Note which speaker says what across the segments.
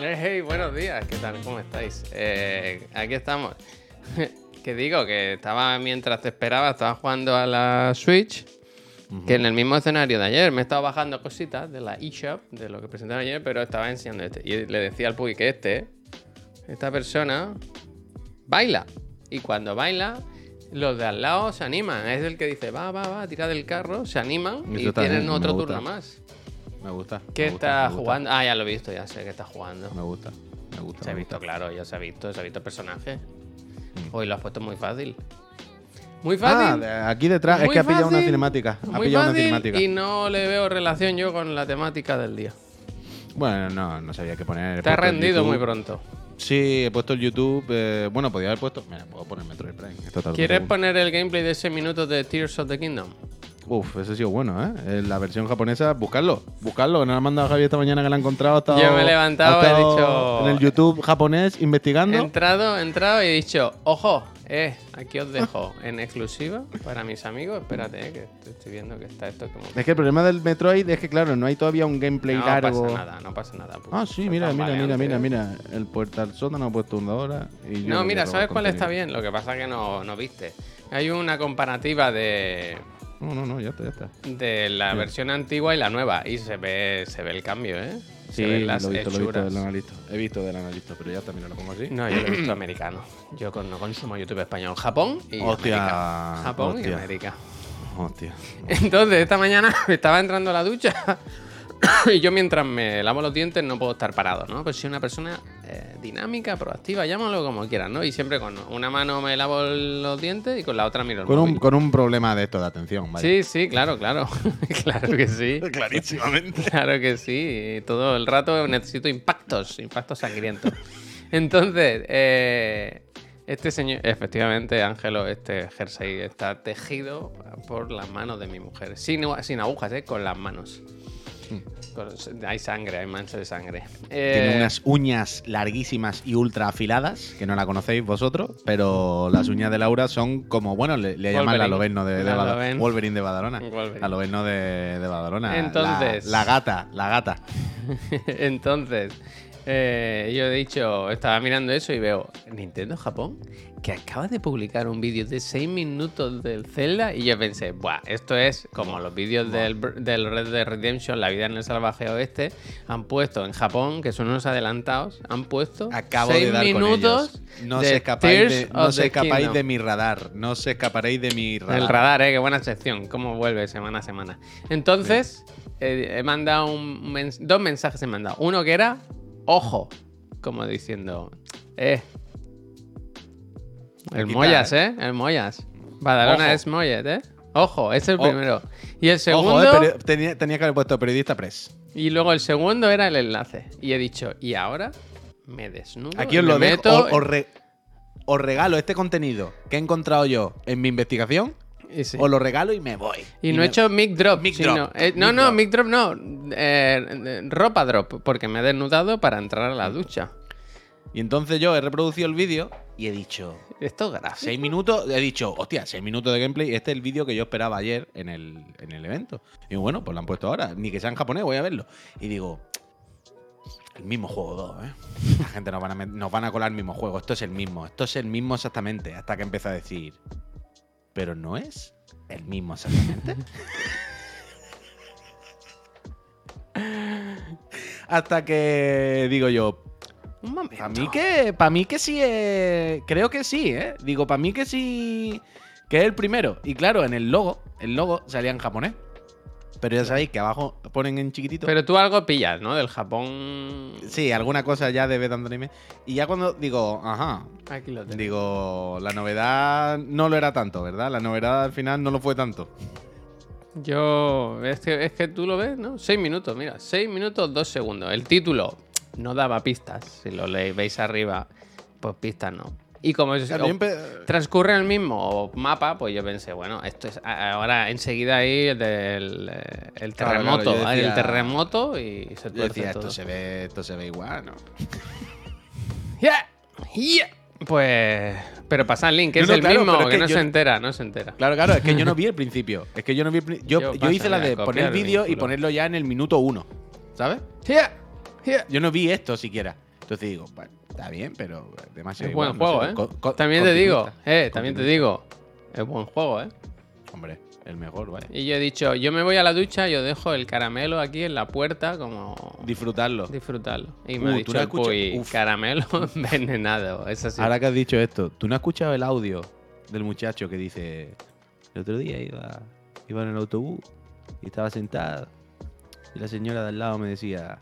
Speaker 1: Eh, Hey, buenos días, ¿qué tal? ¿Cómo estáis? Eh, aquí estamos. que digo que estaba mientras te esperaba, estaba jugando a la Switch, que en el mismo escenario de ayer me estaba bajando cositas de la eShop, de lo que presentaron ayer, pero estaba enseñando este. Y le decía al Puy que este, esta persona, baila. Y cuando baila, los de al lado se animan. Es el que dice, va, va, va, tira del carro, se animan
Speaker 2: Eso
Speaker 1: y tienen otro turno más.
Speaker 2: Me gusta.
Speaker 1: ¿Qué
Speaker 2: me gusta,
Speaker 1: está
Speaker 2: gusta,
Speaker 1: jugando? Ah, ya lo he visto, ya sé que está jugando.
Speaker 2: Me gusta. Me gusta.
Speaker 1: Se ha visto, claro, ya se ha visto, se ha visto el personaje. Hoy lo has puesto muy fácil. Muy
Speaker 2: Ah,
Speaker 1: fácil.
Speaker 2: de- aquí detrás es que ha pillado una cinemática. Ha
Speaker 1: muy
Speaker 2: pillado una cinemática.
Speaker 1: Y no le veo relación yo con la temática del día.
Speaker 2: Bueno, no, no sabía qué poner.
Speaker 1: Te ha
Speaker 2: puesto el
Speaker 1: rendido muy pronto.
Speaker 2: Sí, he puesto el YouTube. eh, bueno, podía haber puesto. Mira, puedo poner Metroid Prime. Esto
Speaker 1: ¿Quieres
Speaker 2: segundo.
Speaker 1: poner el gameplay de ese minuto de Tears of the Kingdom?
Speaker 2: Uf, ese ha sido bueno, ¿eh? Eh, La versión japonesa, buscarlo. Buscarlo, que nos lo ha mandado Javi esta mañana que lo ha encontrado. estado-
Speaker 1: Yo me he levantado, he dicho-
Speaker 2: En el YouTube japonés,
Speaker 1: He
Speaker 2: investigando.
Speaker 1: entrado, he entrado y he dicho, ojo, eh, aquí os dejo en exclusiva para mis amigos. Espérate, eh, que estoy viendo que está esto como...
Speaker 2: Es que el problema del Metroid es que, claro, no hay todavía un gameplay
Speaker 1: No
Speaker 2: largo.
Speaker 1: pasa nada, no pasa nada.
Speaker 2: Ah, sí, mira, mira, mira, mira, mira. El puerta al sótano ha puesto una hora. Y yo
Speaker 1: No, mira, ¿sabes cuál está bien? Lo que pasa es que no, no viste. Hay una comparativa de,
Speaker 2: No, no, no, ya está, ya está.
Speaker 1: de la versión antigua y la nueva. Y se ve, se ve el cambio, ¿eh?
Speaker 2: Sí,
Speaker 1: las
Speaker 2: lo he visto, lo he visto del analista. He visto del analista, pero ya está, mira, lo pongo así.
Speaker 1: No, yo lo he visto americano. Yo con- no consumo YouTube español. Japón y
Speaker 2: Hostia,
Speaker 1: América. Japón y
Speaker 2: hostia.
Speaker 1: América.
Speaker 2: Hostia.
Speaker 1: Entonces, esta mañana estaba entrando a la ducha y yo mientras me lavo los dientes no puedo estar parado, ¿no? Pues soy una persona eh, dinámica, proactiva, llámalo como quieras, ¿no? Y siempre con una mano me lavo los dientes y con la otra miro el
Speaker 2: Con un, con un problema de esto de atención, ¿vale?
Speaker 1: Sí, sí, claro, claro. claro que sí.
Speaker 2: Clarísimamente.
Speaker 1: Claro que sí. Todo el rato necesito impactos, impactos sangrientos. Entonces, eh, este señor, efectivamente, Ángelo, este jersey está tejido por las manos de mi mujer. Sin, sin agujas, ¿eh? Con las manos. Hay sangre, hay mancha de sangre.
Speaker 2: Tiene
Speaker 1: Eh,
Speaker 2: unas uñas larguísimas y ultra afiladas, que no la conocéis vosotros, pero las uñas de Laura son como, bueno, le, le llaman la de, de
Speaker 1: La
Speaker 2: Bada-
Speaker 1: Loven.
Speaker 2: Wolverine de Badalona.
Speaker 1: Wolverine.
Speaker 2: La de, de Badalona.
Speaker 1: Entonces-
Speaker 2: La, la gata, la gata.
Speaker 1: Entonces, eh, yo he dicho, estaba mirando eso y veo Nintendo Japón que acaba de publicar un vídeo de 6 minutos del Zelda y yo pensé, Buah, esto es como los vídeos del, Red Dead Redemption, La vida en el salvaje oeste, han puesto en Japón, que son unos adelantados, han puesto
Speaker 2: Acabo
Speaker 1: 6
Speaker 2: de dar
Speaker 1: minutos
Speaker 2: con ellos. No se escapáis, de, no
Speaker 1: of
Speaker 2: se
Speaker 1: the
Speaker 2: escapáis
Speaker 1: Kingdom.
Speaker 2: de mi radar. No se escaparéis de mi radar.
Speaker 1: El radar, eh, qué buena sección, cómo vuelve semana a semana. Entonces, eh, he mandado un mens- dos mensajes, he mandado. Uno que era, ojo, como diciendo, eh. El Moyas, eh, el Moyas. Badalona
Speaker 2: Ojo.
Speaker 1: es Moyet, eh. Ojo, es el primero. Y el segundo,
Speaker 2: Ojo, eh, pero tenía, tenía que haber puesto periodista press.
Speaker 1: y luego el segundo era el enlace. Y he dicho, y ahora me desnudo.
Speaker 2: Aquí os lo dejo.
Speaker 1: meto
Speaker 2: Os, os re- os regalo este contenido que he encontrado yo en mi investigación.
Speaker 1: Y sí.
Speaker 2: Os lo regalo y me voy.
Speaker 1: Y, no
Speaker 2: me-
Speaker 1: he hecho mic drop.
Speaker 2: Mic
Speaker 1: sino-
Speaker 2: drop,
Speaker 1: eh, no,
Speaker 2: mic
Speaker 1: no,
Speaker 2: drop.
Speaker 1: mic drop no. eh, ropa drop, porque me he desnudado para entrar a la ducha.
Speaker 2: Y entonces yo he reproducido el vídeo y he dicho,
Speaker 1: Esto es gráfico.
Speaker 2: seis minutos, he dicho, hostia, seis minutos de gameplay, este es el vídeo que yo esperaba ayer en el, en el evento. Y bueno, pues lo han puesto ahora, ni que sea en japonés, voy a verlo. Y digo, el mismo juego 2, ¿eh? La gente nos van, a, nos van a colar el mismo juego, esto es el mismo, esto es el mismo exactamente, hasta que empezó a decir, pero no es el mismo exactamente. hasta que digo yo,
Speaker 1: Un momento.
Speaker 2: para mí que, para mí que sí, eh, creo que sí, ¿eh? Digo, para mí que sí, que es el primero. Y claro, en el logo, el logo salía en japonés. Pero ya sabéis que abajo ponen en chiquitito.
Speaker 1: Pero tú algo pillas, ¿no? Del Japón.
Speaker 2: sí, alguna cosa ya de anime. Y ya cuando digo, ajá,
Speaker 1: Aquí lo tengo.
Speaker 2: digo, la novedad no lo era tanto, ¿verdad? La novedad al final no lo fue tanto.
Speaker 1: Yo. Es que, es que tú lo ves, ¿no? Seis minutos, mira. Seis minutos, dos segundos. El título no daba pistas. Si lo leéis, veis arriba, pues pistas no. Y como es-
Speaker 2: Claro,
Speaker 1: transcurre el mismo mapa, pues yo pensé, bueno, esto es ahora enseguida ahí el
Speaker 2: Claro, claro,
Speaker 1: terremoto,
Speaker 2: yo
Speaker 1: el terremoto y se
Speaker 2: yo decía,
Speaker 1: todo.
Speaker 2: esto se ve, esto se ve igual, ¿no?
Speaker 1: Yeah, yeah. Pues. Pero pasa el link, que
Speaker 2: No,
Speaker 1: es
Speaker 2: no,
Speaker 1: el
Speaker 2: claro,
Speaker 1: mismo,
Speaker 2: es
Speaker 1: que,
Speaker 2: que
Speaker 1: no
Speaker 2: yo-
Speaker 1: se entera, no se entera.
Speaker 2: Claro, claro, es que yo no vi el principio. Es que yo no vi el Yo,
Speaker 1: Yo
Speaker 2: hice la de poner
Speaker 1: el
Speaker 2: vídeo y ponerlo ya en el minuto uno. ¿Sabes?
Speaker 1: Here, here.
Speaker 2: Yo no vi esto siquiera. Entonces digo, bueno, está bien, pero demasiado.
Speaker 1: Es buen
Speaker 2: igual, no
Speaker 1: juego,
Speaker 2: sé,
Speaker 1: ¿eh?
Speaker 2: co- co-
Speaker 1: también te digo, eh, también te digo. Es buen juego, ¿eh?
Speaker 2: Hombre, el mejor, vaya.
Speaker 1: Y yo he dicho, yo me voy a la ducha, yo dejo el caramelo aquí en la puerta, como.
Speaker 2: Disfrutarlo.
Speaker 1: Disfrutarlo. Y me
Speaker 2: Uh,
Speaker 1: ha dicho
Speaker 2: no
Speaker 1: Puy, caramelo envenenado. Es así.
Speaker 2: Ahora que has dicho esto, ¿tú no has escuchado el audio del muchacho que dice, el otro día iba, iba en el autobús y estaba sentado y la señora de al lado me decía,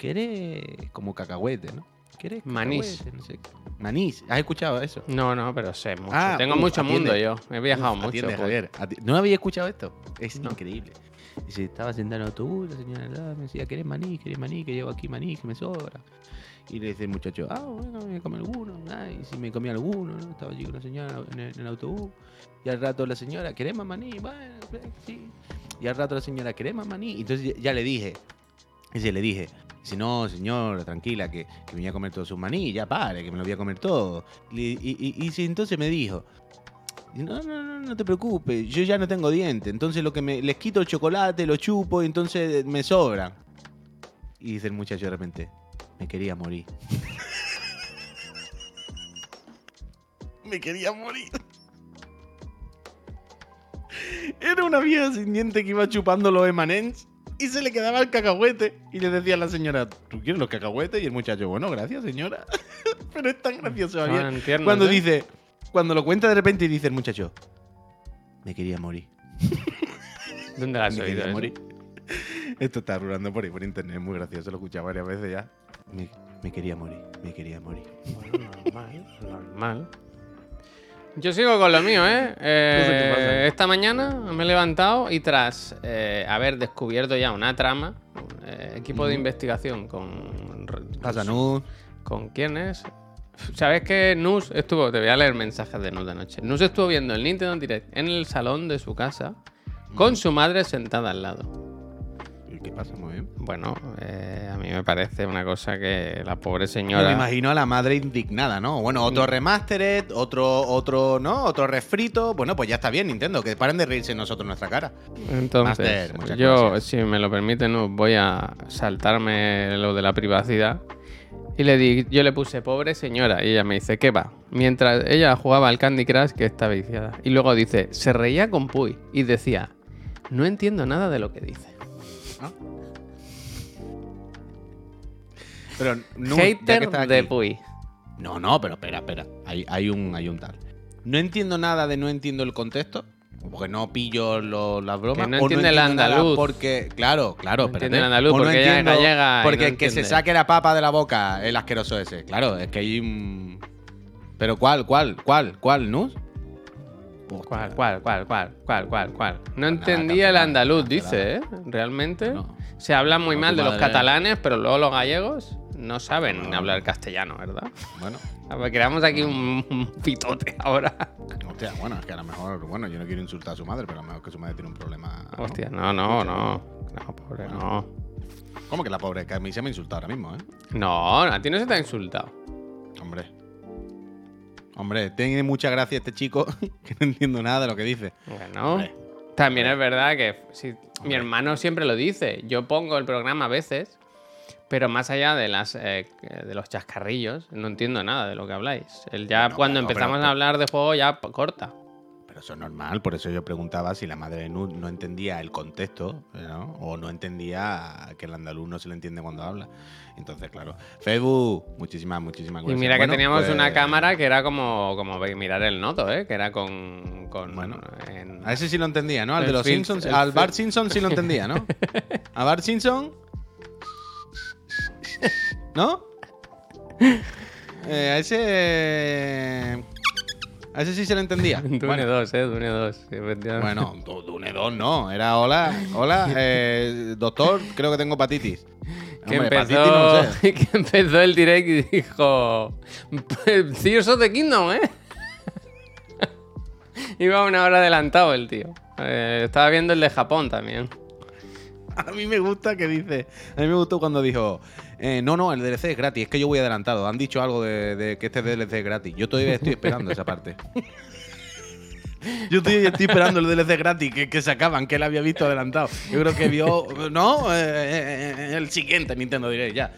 Speaker 2: ¿querés como cacahuete, no? ¿Querés
Speaker 1: Manís.
Speaker 2: cacahuete? No sé. Manís, ¿has escuchado eso?
Speaker 1: No, no, pero sé mucho.
Speaker 2: Ah,
Speaker 1: Tengo
Speaker 2: uf,
Speaker 1: mucho
Speaker 2: atiende.
Speaker 1: mundo yo. He viajado mucho.
Speaker 2: atiende. Javier. Ati- ¿No había escuchado esto? Es
Speaker 1: No.
Speaker 2: increíble. Dice, estaba sentado en el autobús, la señora me decía, ¿querés maní? ¿Querés maní? Que llevo aquí maní, que me sobra. Y le dice el muchacho, ah, bueno, me come alguno. Y si me comí alguno, ¿no? Estaba allí con la señora en el, en el autobús. Y al rato la señora, ¿querés más maní? Bueno, pues, sí. Y al rato la señora, ¿querés más maní? Entonces ya, ya le dije, ese le dije, dice, no, señora, tranquila, que, que me voy a comer todo su maní, ya pare, que me lo voy a comer todo. Y, y, y- y si entonces me dijo, no, no, no, no te preocupes, yo ya no tengo dientes, entonces lo que me, les quito el chocolate, lo chupo y entonces me sobra. Y dice el muchacho de repente, me quería morir. me quería morir. Era una vieja sin diente que iba chupando los emanens y se le quedaba el cacahuete. Y le decía a la señora, ¿tú quieres los cacahuetes? Y el muchacho, bueno, gracias, señora. Pero es tan gracioso, Javier. Cuando
Speaker 1: ¿eh?
Speaker 2: dice, cuando lo cuenta de repente y dice el muchacho, me quería morir.
Speaker 1: ¿Dónde la has
Speaker 2: Me
Speaker 1: oído?
Speaker 2: quería
Speaker 1: eso?
Speaker 2: morir. Esto está rulando por ahí por internet, es muy gracioso, lo he escuchado varias veces ya. Me, me quería morir, me quería morir.
Speaker 1: Bueno, normal, normal. Yo sigo con lo mío, ¿eh? Eh,
Speaker 2: sé.
Speaker 1: Esta mañana me he levantado y tras eh, haber descubierto ya una trama, eh, equipo de investigación con...
Speaker 2: Pasa, Nus.
Speaker 1: ¿Con quién es? ¿Sabes que Nus estuvo, te voy a leer mensajes de Nus de noche. Nus estuvo viendo el Nintendo Direct en el salón de su casa con su madre sentada al lado.
Speaker 2: ¿Y ¿Qué pasa? Muy bien.
Speaker 1: Bueno, eh, a mí me parece una cosa que la pobre
Speaker 2: Yo me
Speaker 1: señora...
Speaker 2: imagino a la madre indignada, ¿no? Bueno, otro remastered, otro, otro, ¿no? Otro refrito. Bueno, pues ya está bien, Nintendo, que paren de reírse nosotros en nuestra cara.
Speaker 1: Entonces,
Speaker 2: Master,
Speaker 1: yo,
Speaker 2: gracias.
Speaker 1: si me lo permiten, Nus, voy a saltarme lo de la privacidad. Y le di, yo le puse, pobre señora, y ella me dice, ¿qué va? Mientras ella jugaba al Candy Crush, que está viciada. Y luego dice, se reía con Puy y decía, no entiendo nada de lo que dice.
Speaker 2: Pero,
Speaker 1: Hater
Speaker 2: estás
Speaker 1: de
Speaker 2: aquí-
Speaker 1: Puy.
Speaker 2: No, no, pero espera, espera. Hay, hay, un, hay un tal. No entiendo nada de no entiendo el contexto. Porque no pillo lo- las bromas.
Speaker 1: Que no
Speaker 2: o
Speaker 1: entiende el andaluz.
Speaker 2: Porque, claro, claro,
Speaker 1: No entiende el andaluz
Speaker 2: no
Speaker 1: porque ella gallega
Speaker 2: Porque
Speaker 1: no
Speaker 2: el que se saque la papa de la boca, el asqueroso ese. Claro, es que hay un. Pero ¿cuál, cuál, cuál, cuál, Nus?
Speaker 1: ¿Cuál, cuál, cuál, cuál, cuál, cuál, cuál? No entendía el andaluz, dice, ¿eh? Realmente.
Speaker 2: No.
Speaker 1: Se habla muy
Speaker 2: No,
Speaker 1: mal de los
Speaker 2: madre.
Speaker 1: catalanes, pero luego los gallegos no saben
Speaker 2: No.
Speaker 1: hablar castellano, ¿verdad?
Speaker 2: Bueno,
Speaker 1: A ver, creamos aquí un, un pitote ahora.
Speaker 2: hostia, bueno, es que a lo mejor, bueno, yo no quiero insultar a su madre, pero a lo mejor que su madre tiene un problema.
Speaker 1: Hostia, no, no, no. No, pobre, no.
Speaker 2: ¿Cómo que la pobre? Que a mí se me ha insultado ahora mismo, ¿eh?
Speaker 1: No, a ti no se te ha insultado.
Speaker 2: Hombre. Hombre, tiene mucha gracia este chico que no entiendo nada de lo que dice.
Speaker 1: Bueno,
Speaker 2: Hombre.
Speaker 1: también es verdad que si, mi hermano siempre lo dice. Yo pongo el programa a veces, pero más allá de las eh, de los chascarrillos, no entiendo nada de lo que habláis. Él ya cuando empezamos
Speaker 2: pero-
Speaker 1: a hablar de juego ya corta.
Speaker 2: Pero eso es normal, por eso yo preguntaba si la madre de Nud no entendía el contexto, ¿no? O no entendía que el andaluz no se le entiende cuando habla. Entonces, claro. Facebook, muchísimas, muchísimas
Speaker 1: Y
Speaker 2: gracias.
Speaker 1: mira que
Speaker 2: Bueno,
Speaker 1: teníamos
Speaker 2: pues,
Speaker 1: una cámara que era como, como mirar el noto, ¿eh? Que era con. con
Speaker 2: Bueno.
Speaker 1: en-
Speaker 2: A ese sí lo entendía, ¿no? Al
Speaker 1: El
Speaker 2: de los Simpsons. Al Bart Simpson sí lo entendía, ¿no? A Bart Simpson. ¿No? Eh, a ese. A ese sí se lo entendía.
Speaker 1: Dune
Speaker 2: Bueno,
Speaker 1: 2, ¿eh? Dune 2. sí, efectivamente.
Speaker 2: Bueno, Du- Dune 2 no, era hola, hola, eh, doctor, creo que tengo hepatitis.
Speaker 1: que
Speaker 2: Hombre,
Speaker 1: empezó,
Speaker 2: hepatitis no lo sé.
Speaker 1: que empezó el direct y dijo: Tears of the Kingdom, ¿eh? Iba una hora adelantado el tío. Eh, estaba viendo el de Japón también.
Speaker 2: A mí me gusta que dice. A mí me gustó cuando dijo: eh, No, no, el DLC es gratis. Es que yo voy adelantado. Han dicho algo de, de que este DLC es gratis. Yo todavía estoy esperando esa parte. Yo estoy, estoy esperando el DLC gratis que, que sacaban, que él había visto adelantado. Yo creo que vio. No, eh, eh, eh, el siguiente Nintendo Direct, ya.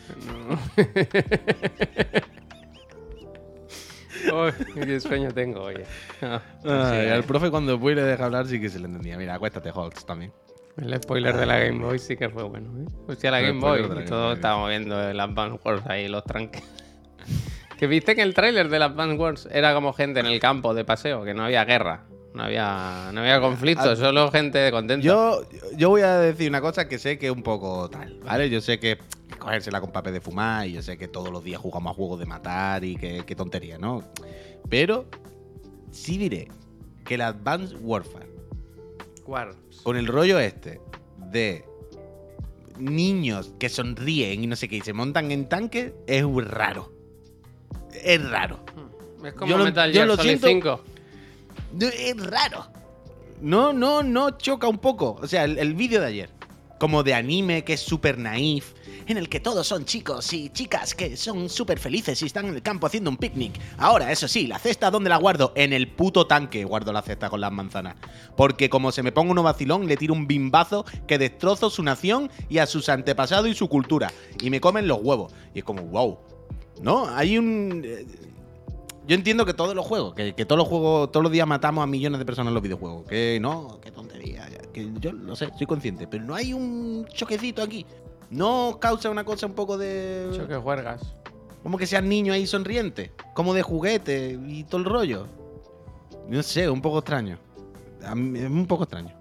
Speaker 1: Uy, qué sueño tengo, oye. Ah, sí,
Speaker 2: profe cuando fui le deja hablar sí que se le entendía. Mira, acuéstate, Holtz, también.
Speaker 1: El spoiler de la Game Boy sí que fue bueno. ¿eh? Hostia, la
Speaker 2: El
Speaker 1: Game Boy.
Speaker 2: de la
Speaker 1: todos
Speaker 2: Boy.
Speaker 1: estábamos viendo el Advance Wars ahí, los tranques. que viste que el tráiler del Advance Wars era como gente en el campo de paseo, que no había guerra. No había, no había conflicto,
Speaker 2: Ah,
Speaker 1: solo gente contenta.
Speaker 2: Yo, yo voy a decir una cosa que sé que es un poco tal, ¿vale? Yo sé que cogérsela con papel de fumar y yo sé que todos los días jugamos a juegos de matar y que, que tontería, ¿no? Pero sí diré que el Advanced Warfare, Con el rollo este de niños que sonríen y no sé qué y se montan en tanques, es raro. Es raro.
Speaker 1: Es como
Speaker 2: Yo lo-
Speaker 1: Metal
Speaker 2: yo
Speaker 1: Gear
Speaker 2: lo
Speaker 1: Solid
Speaker 2: siento-
Speaker 1: 5.
Speaker 2: No, Es raro. No, no, no choca un poco. O sea, el, el vídeo de ayer, como de anime que es súper naif, en el que todos son chicos y chicas que son súper felices y están en el campo haciendo un picnic. Ahora, eso sí, la cesta, ¿dónde la guardo? En el puto tanque guardo la cesta con las manzanas. Porque como se me ponga uno vacilón, le tiro un bimbazo que destrozo su nación y a sus antepasados y su cultura. Y me comen los huevos. Y es como, wow. ¿No? Hay un... eh, yo entiendo que todos los juegos, que, todos los juegos, todos los días matamos a millones de personas en los videojuegos. Que no, qué tontería. ya, Que yo lo sé, soy consciente. Pero no hay un choquecito aquí. No causa una cosa un poco de.
Speaker 1: Choque juergas.
Speaker 2: Como que sean niños ahí sonrientes. Como de juguete y todo el rollo. No sé, un poco extraño. A mí- Es un poco extraño.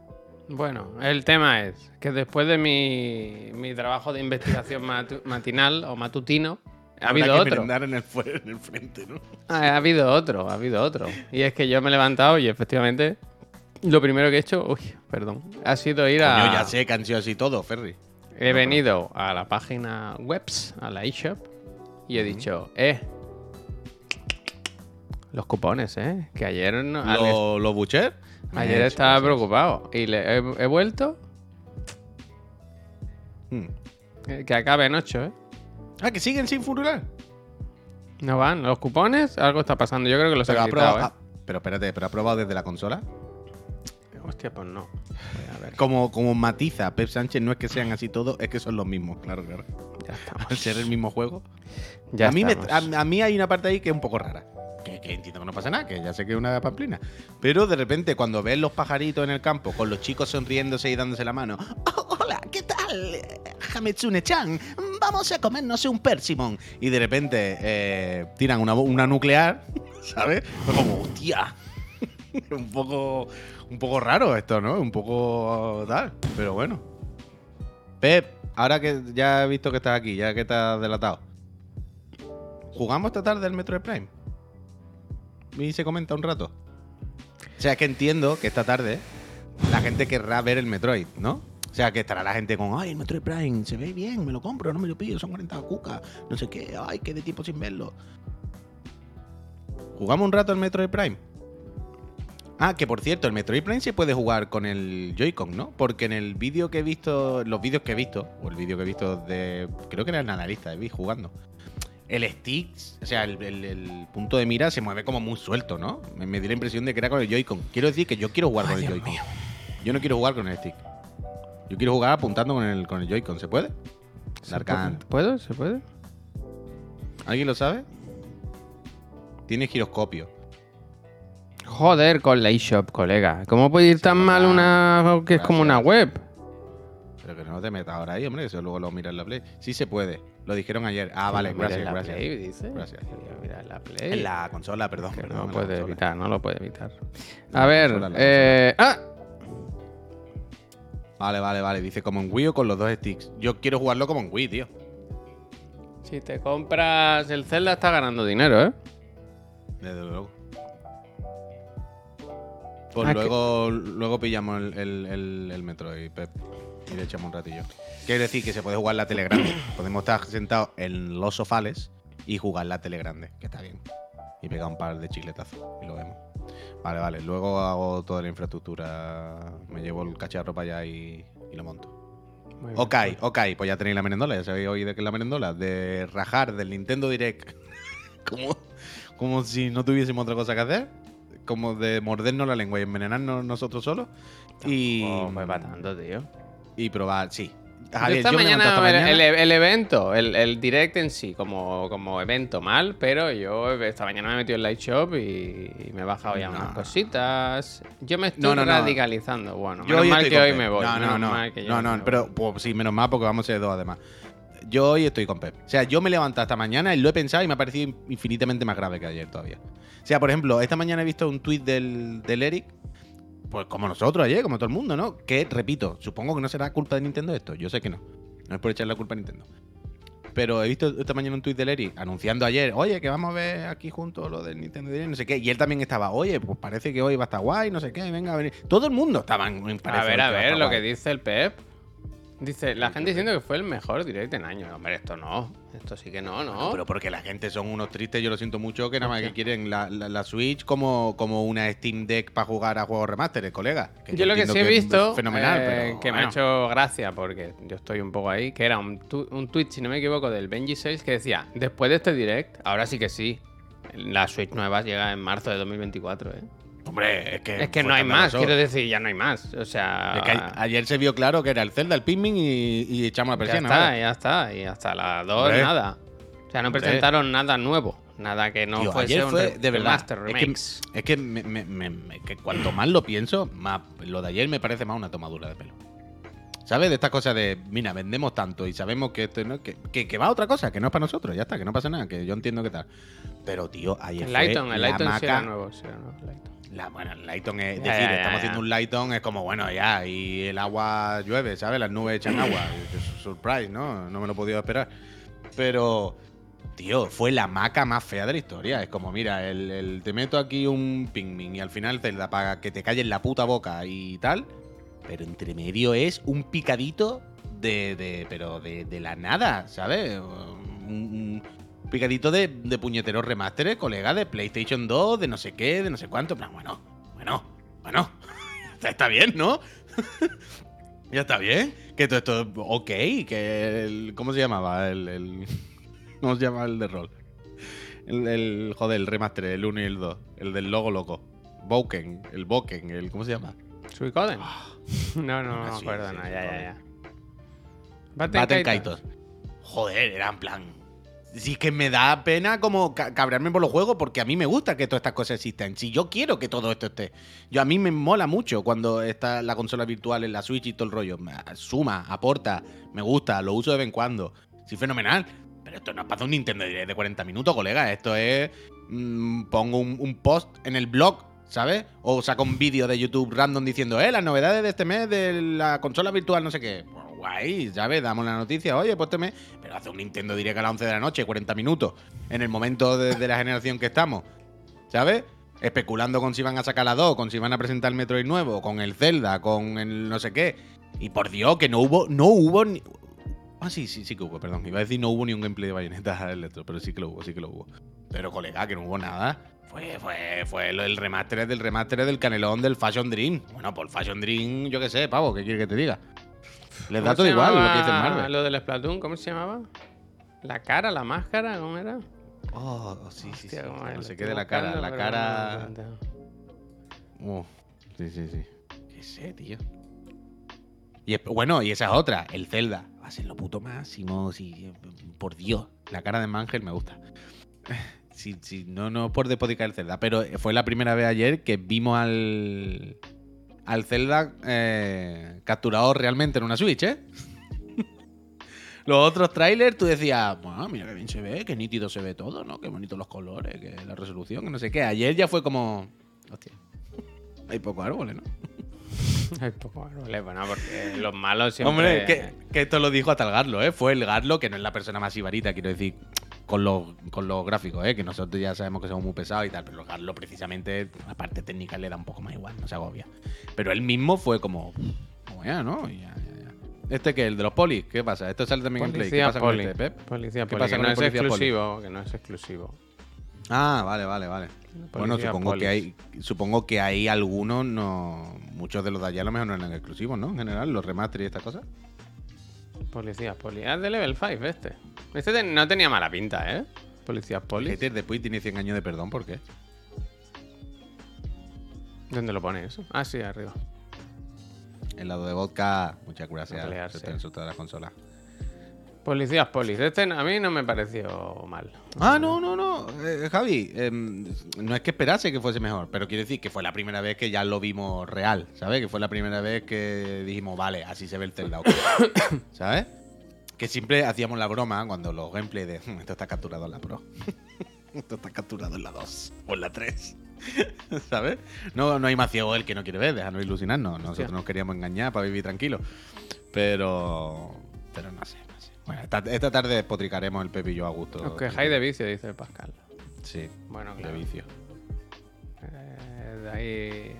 Speaker 1: Bueno, el tema es que después de mi, mi trabajo de investigación matu- matinal o matutino, ha habido otro.
Speaker 2: en el, en el frente, ¿no?
Speaker 1: Ah, Ha habido otro, ha habido otro. Y es que yo me he levantado y efectivamente lo primero que he hecho, uy, perdón, ha sido ir a...
Speaker 2: Coño, ya sé que han sido así todo, Ferry.
Speaker 1: He venido a la página webs, a la eShop, y he dicho, eh, los cupones, eh, que ayer, no, al-
Speaker 2: ¿Los lo Butcher?
Speaker 1: ayer estaba preocupado y le he, he vuelto,
Speaker 2: Hmm.
Speaker 1: eh, que acabe en 8, eh.
Speaker 2: Ah, que siguen sin furular.
Speaker 1: No van, los cupones, algo está pasando, yo creo que los
Speaker 2: Pero, ha probado-
Speaker 1: eh.
Speaker 2: ah, pero espérate, ¿pero ha probado desde la consola?
Speaker 1: Hostia, pues no. A ver,
Speaker 2: Como, como matiza Pep Sánchez, no es que sean así todos, es que son los mismos, claro, claro.
Speaker 1: ya.
Speaker 2: Al ser el mismo juego.
Speaker 1: Ya
Speaker 2: a, mí me- a, a mí hay una parte ahí que es un poco rara. Que, que entiendo que no pasa nada, que ya sé que es una pamplina. Pero de repente, cuando ves los pajaritos en el campo, con los chicos sonriéndose y dándose la mano. "Oh, hola, ¿qué tal? Hametsune-chan, vamos a comernos un persimón. Y de repente eh, tiran una, una nuclear, ¿sabes? Fue como, hostia. un poco un poco raro esto, ¿no? Un poco tal, pero bueno. Pep, ahora que ya he visto que estás aquí, ya que estás delatado. ¿Jugamos esta tarde el Metroid Prime? Y se comenta un rato. O sea, que entiendo que esta tarde la gente querrá ver el Metroid, ¿no? O sea, que estará la gente con, ay, el Metroid Prime se ve bien, me lo compro, no me lo pillo, son 40 cucas, no sé qué, ay, qué de tiempo sin verlo. ¿Jugamos un rato el Metroid Prime? Ah, que por cierto, el Metroid Prime se puede jugar con el Joy-Con, ¿no? Porque en el vídeo que he visto, los vídeos que he visto, o el vídeo que he visto de. Creo que era el analista de Viz jugando. El stick, o sea, el, el- el punto de mira se mueve como muy suelto, ¿no? Me, me dio la impresión de que era con el Joy-Con. Quiero decir que yo quiero jugar con el Joy-Con. Yo no quiero jugar con el stick. Yo quiero jugar apuntando con el, con el Joy-Con. ¿Se puede?
Speaker 1: ¿Se puede? ¿Puedo? ¿Se puede?
Speaker 2: ¿Alguien lo sabe? Tiene giroscopio.
Speaker 1: Joder, con la eShop, colega. ¿Cómo puede ir tan mal una que es como una web?
Speaker 2: Pero que no te metas ahora ahí, hombre, eso luego lo miras en la Play. Sí se puede. Lo dijeron ayer. Ah,
Speaker 1: Que
Speaker 2: vale, gracias,
Speaker 1: la
Speaker 2: gracias.
Speaker 1: Play, dice.
Speaker 2: Gracias.
Speaker 1: La Play.
Speaker 2: En la consola, perdón.
Speaker 1: Que
Speaker 2: perdón,
Speaker 1: no puede
Speaker 2: consola.
Speaker 1: evitar, no lo puede evitar. A ver,
Speaker 2: consola,
Speaker 1: eh, ¡ah!
Speaker 2: Vale, vale, vale. Dice como en Wii o con los dos sticks. Yo quiero jugarlo como en Wii, tío.
Speaker 1: Si te compras el Zelda, está ganando dinero, ¿eh?
Speaker 2: Desde luego. Pues
Speaker 1: Ah,
Speaker 2: luego, luego pillamos el, el, el, el Metroid, Pep. Y le echamos un ratillo. Quiere decir que se puede jugar la tele grande. Podemos estar sentados en los sofales y jugar la tele grande, que está bien. Y pegar un par de chicletazos y lo vemos. Vale, vale. Luego hago toda la infraestructura. Me llevo el cacharro para allá y, y lo monto.
Speaker 1: Muy bien.
Speaker 2: Ok, ok, pues ya tenéis la merendola, ya sabéis hoy de qué es la merendola, de rajar del Nintendo Direct como, como si no tuviésemos otra cosa que hacer, como de mordernos la lengua y envenenarnos nosotros solos y,
Speaker 1: Oh, pues para tanto, tío.
Speaker 2: y probar, sí. Javier,
Speaker 1: esta
Speaker 2: yo me
Speaker 1: mañana,
Speaker 2: esta
Speaker 1: el,
Speaker 2: mañana-
Speaker 1: el- el evento, el, el direct en sí, como, como evento mal, pero yo esta mañana me he metido en Light Shop y, y me he bajado ya
Speaker 2: No.
Speaker 1: unas cositas. Yo me estoy
Speaker 2: No, no,
Speaker 1: radicalizando. Bueno,
Speaker 2: Yo
Speaker 1: menos mal que hoy me voy.
Speaker 2: No, no, no. no, no,
Speaker 1: me
Speaker 2: pero pues, sí, menos mal porque vamos a ser dos además. Yo hoy estoy con Pep. O sea, yo me he levantado esta mañana y lo he pensado y me ha parecido infinitamente más grave que ayer todavía. O sea, por ejemplo, esta mañana he visto un tuit del, del Eric, pues como nosotros ayer, como todo el mundo, ¿no? Que, repito, supongo que no será culpa de Nintendo esto. Yo sé que no. No es por echar la culpa a Nintendo. Pero he visto esta mañana un tuit del Eric anunciando ayer, oye, que vamos a ver aquí juntos lo del Nintendo Direct, no sé qué. Y él también estaba, oye, pues parece que hoy va a estar guay, no sé qué, venga a venir. Todo el mundo estaba en
Speaker 1: A ver, a ver lo
Speaker 2: guay.
Speaker 1: que dice el Pep. Dice, la gente diciendo que fue el mejor direct en años. Hombre, esto no. Esto sí que no, ¿no?
Speaker 2: Pero porque la gente son unos tristes, yo lo siento mucho, que nada más
Speaker 1: ¿Por
Speaker 2: que quieren la, la- la Switch como, como una Steam Deck para jugar a juegos remasteres, colega. Que
Speaker 1: Yo lo que sí he visto,
Speaker 2: fenomenal,
Speaker 1: eh,
Speaker 2: pero
Speaker 1: que me ha hecho gracia, porque yo estoy un poco ahí, que era un, tu- un tweet, si no me equivoco, del Benji 6 que decía, después de este direct, ahora sí que sí, la Switch nueva llega en marzo de 2024, ¿eh?
Speaker 2: Hombre, es que.
Speaker 1: Es que no hay más, quiero decir, ya no hay más. O sea,
Speaker 2: Es que ayer se vio claro que era el Zelda, el Pikmin y, y echamos la
Speaker 1: ya
Speaker 2: persiana.
Speaker 1: está,
Speaker 2: ¿vale?
Speaker 1: ya está. Y hasta las 2
Speaker 2: Hombre.
Speaker 1: nada. O sea, no
Speaker 2: Hombre.
Speaker 1: presentaron nada nuevo. Nada que no
Speaker 2: Tío,
Speaker 1: fuese
Speaker 2: ayer
Speaker 1: un
Speaker 2: fue
Speaker 1: re-
Speaker 2: de verdad.
Speaker 1: remaster,
Speaker 2: Es que, es que, me- me- me- me- que cuanto más lo pienso, más lo de ayer me parece más una tomadura de pelo. ¿Sabes? De estas cosas de, mira, vendemos tanto y sabemos que esto no, que, que, que va a otra cosa, que no es para nosotros, ya está, que no pasa nada, que yo entiendo que tal. Pero, tío, ayer
Speaker 1: El
Speaker 2: fue
Speaker 1: Lighton, el
Speaker 2: la
Speaker 1: Lighton sí era nuevo, sí era nuevo, el Lighton.
Speaker 2: La, bueno, el Lighton es decir,
Speaker 1: ya, ya,
Speaker 2: estamos
Speaker 1: ya.
Speaker 2: haciendo un Lighton, es como, bueno, ya, y el agua llueve, ¿sabes? Las nubes echan agua. Surprise, ¿no? No me lo he podido esperar. Pero, tío, fue la maca más fea de la historia. Es como, mira, el, el- te meto aquí un pingmin y al final Zelda para que te calles la puta boca y tal. Pero entre medio es un picadito de, de pero de, de la nada, ¿sabes? Un, un picadito de, de puñeteros remasteres, colega, de PlayStation 2, de no sé qué, de no sé cuánto. Plan, bueno, bueno, bueno. está, bien, ¿no? ya está bien. Que todo esto, ok, que el, ¿Cómo se llamaba? El, el- ¿Cómo se llama el de rol? El, el joder, el remaster, el 1 y el 2. El del logo loco. Boken, el Boken, el. ¿Cómo se llama?
Speaker 1: ¿Suicoden? No, no, no,
Speaker 2: Ah,
Speaker 1: me acuerdo,
Speaker 2: sí,
Speaker 1: no, ya, ya, ya.
Speaker 2: Baten Kaitos. Joder, era en plan. Si es que me da pena como ca- cabrearme por los juegos porque a mí me gusta que todas estas cosas existan. Si yo quiero que todo esto esté. Yo a mí me mola mucho cuando está la consola virtual en la Switch y todo el rollo. Suma, aporta, me gusta, lo uso de vez en cuando. Sí, fenomenal. Pero esto no es para un Nintendo de 40 minutos, colega. Esto es. mm, pongo un post en el blog, ¿sabes? O saco un vídeo de YouTube random diciendo, eh, las novedades de este mes de la consola virtual, no sé qué. Pues guay, ¿sabes? Damos la noticia, oye, pues este mes. Pero hace un Nintendo Direct a las 11 de la noche, 40 minutos, en el momento de, de la generación que estamos, ¿sabes? Especulando con si van a sacar la 2, con si van a presentar el Metroid nuevo, con el Zelda, con el no sé qué. Y por Dios, que no hubo, no hubo ni. Ah, sí, sí, sí que hubo, perdón. Iba a decir no hubo ni un gameplay de Bayonetta Electro, pero sí que lo hubo, sí que lo hubo. Pero, colega, que no hubo nada. Fue, fue, fue lo- el remaster del remaster del canelón del Fashion Dream. Bueno, por Fashion Dream, yo qué sé, pavo, ¿qué quiere que te diga? Les da
Speaker 1: ¿Cómo
Speaker 2: todo igual lo que dice el Marvel.
Speaker 1: Lo del Splatoon, ¿cómo se llamaba? ¿La cara, la máscara? ¿Cómo era?
Speaker 2: Oh, sí, sí, sí. No sé
Speaker 1: estoy
Speaker 2: qué de la cara. La cara. Oh, sí, sí, sí. Qué sé, tío. Y es- bueno, y esa es otra, el Zelda. Va a ser lo puto máximo. sí, por Dios, la cara de Mangel me gusta. Sí, sí, no, no por despoticar el Zelda, pero fue la primera vez ayer que vimos al, al Zelda eh, capturado realmente en una Switch, ¿eh? Los otros trailers, tú decías, bueno, mira qué bien se ve, qué nítido se ve todo, ¿no? Qué bonitos los colores, que la resolución, que no sé qué. Ayer ya fue como, hostia, hay pocos árboles, ¿no?
Speaker 1: Hay poco árboles, bueno, porque los malos siempre...
Speaker 2: Hombre, que, que esto lo dijo hasta el Garlo, ¿eh? Fue el Garlo, que no es la persona más ibarita, quiero decir, con los, con los gráficos, ¿eh? Que nosotros ya sabemos que somos muy pesados y tal, pero Garlo precisamente, la parte técnica le da un poco más igual, no se agobia. Pero él mismo fue como, como ya, ¿no? Ya, ya, ya. ¿Este qué? ¿El de los polis? ¿Qué pasa? ¿Esto sale también en Play? ¿Qué
Speaker 1: Policía
Speaker 2: pasa
Speaker 1: poli.
Speaker 2: con este, Pep?
Speaker 1: Policía
Speaker 2: ¿Qué
Speaker 1: poli,
Speaker 2: pasa
Speaker 1: que
Speaker 2: con
Speaker 1: no es
Speaker 2: policía poli?
Speaker 1: exclusivo, que no es exclusivo.
Speaker 2: Ah, vale, vale, vale. Bueno,
Speaker 1: Policía
Speaker 2: supongo
Speaker 1: polis.
Speaker 2: que hay, supongo que hay algunos, no, muchos de los de allá a lo mejor no eran exclusivos, ¿no? En general, los remaster y estas cosas.
Speaker 1: Policías poli. Ah, de level 5 este. Este te- no tenía mala pinta, ¿eh? Policías poli.
Speaker 2: Hater después tiene 100 años de perdón, ¿por qué?
Speaker 1: ¿Dónde lo pone eso? Ah, sí, arriba.
Speaker 2: El lado de vodka, muchas gracias. Se está en su todas las consolas.
Speaker 1: Policías polis. Este a mí no me pareció mal.
Speaker 2: Ah, no, no, no. eh, Javi, em, no es que esperase que fuese mejor, pero quiero decir que fue la primera vez que ya lo vimos real, ¿sabes? Que fue la primera vez que dijimos, vale, así se ve el Zelda. ¿sabes? Que siempre hacíamos la broma cuando los gameplays de, "Hmm, esto está capturado en la Pro. esto está capturado en la 2 o en la 3. ¿Sabes? No, no hay más ciego el que no quiere ver, déjanos ilusionarnos. Nosotros nos queríamos engañar para vivir tranquilos. Pero. Pero no sé. Bueno, esta, esta tarde despotricaremos el Pepe y yo a gusto.
Speaker 1: Os quejáis de vicio, dice el Pascal.
Speaker 2: Sí,
Speaker 1: Bueno,
Speaker 2: de
Speaker 1: claro.
Speaker 2: vicio.
Speaker 1: Eh, de ahí. eh,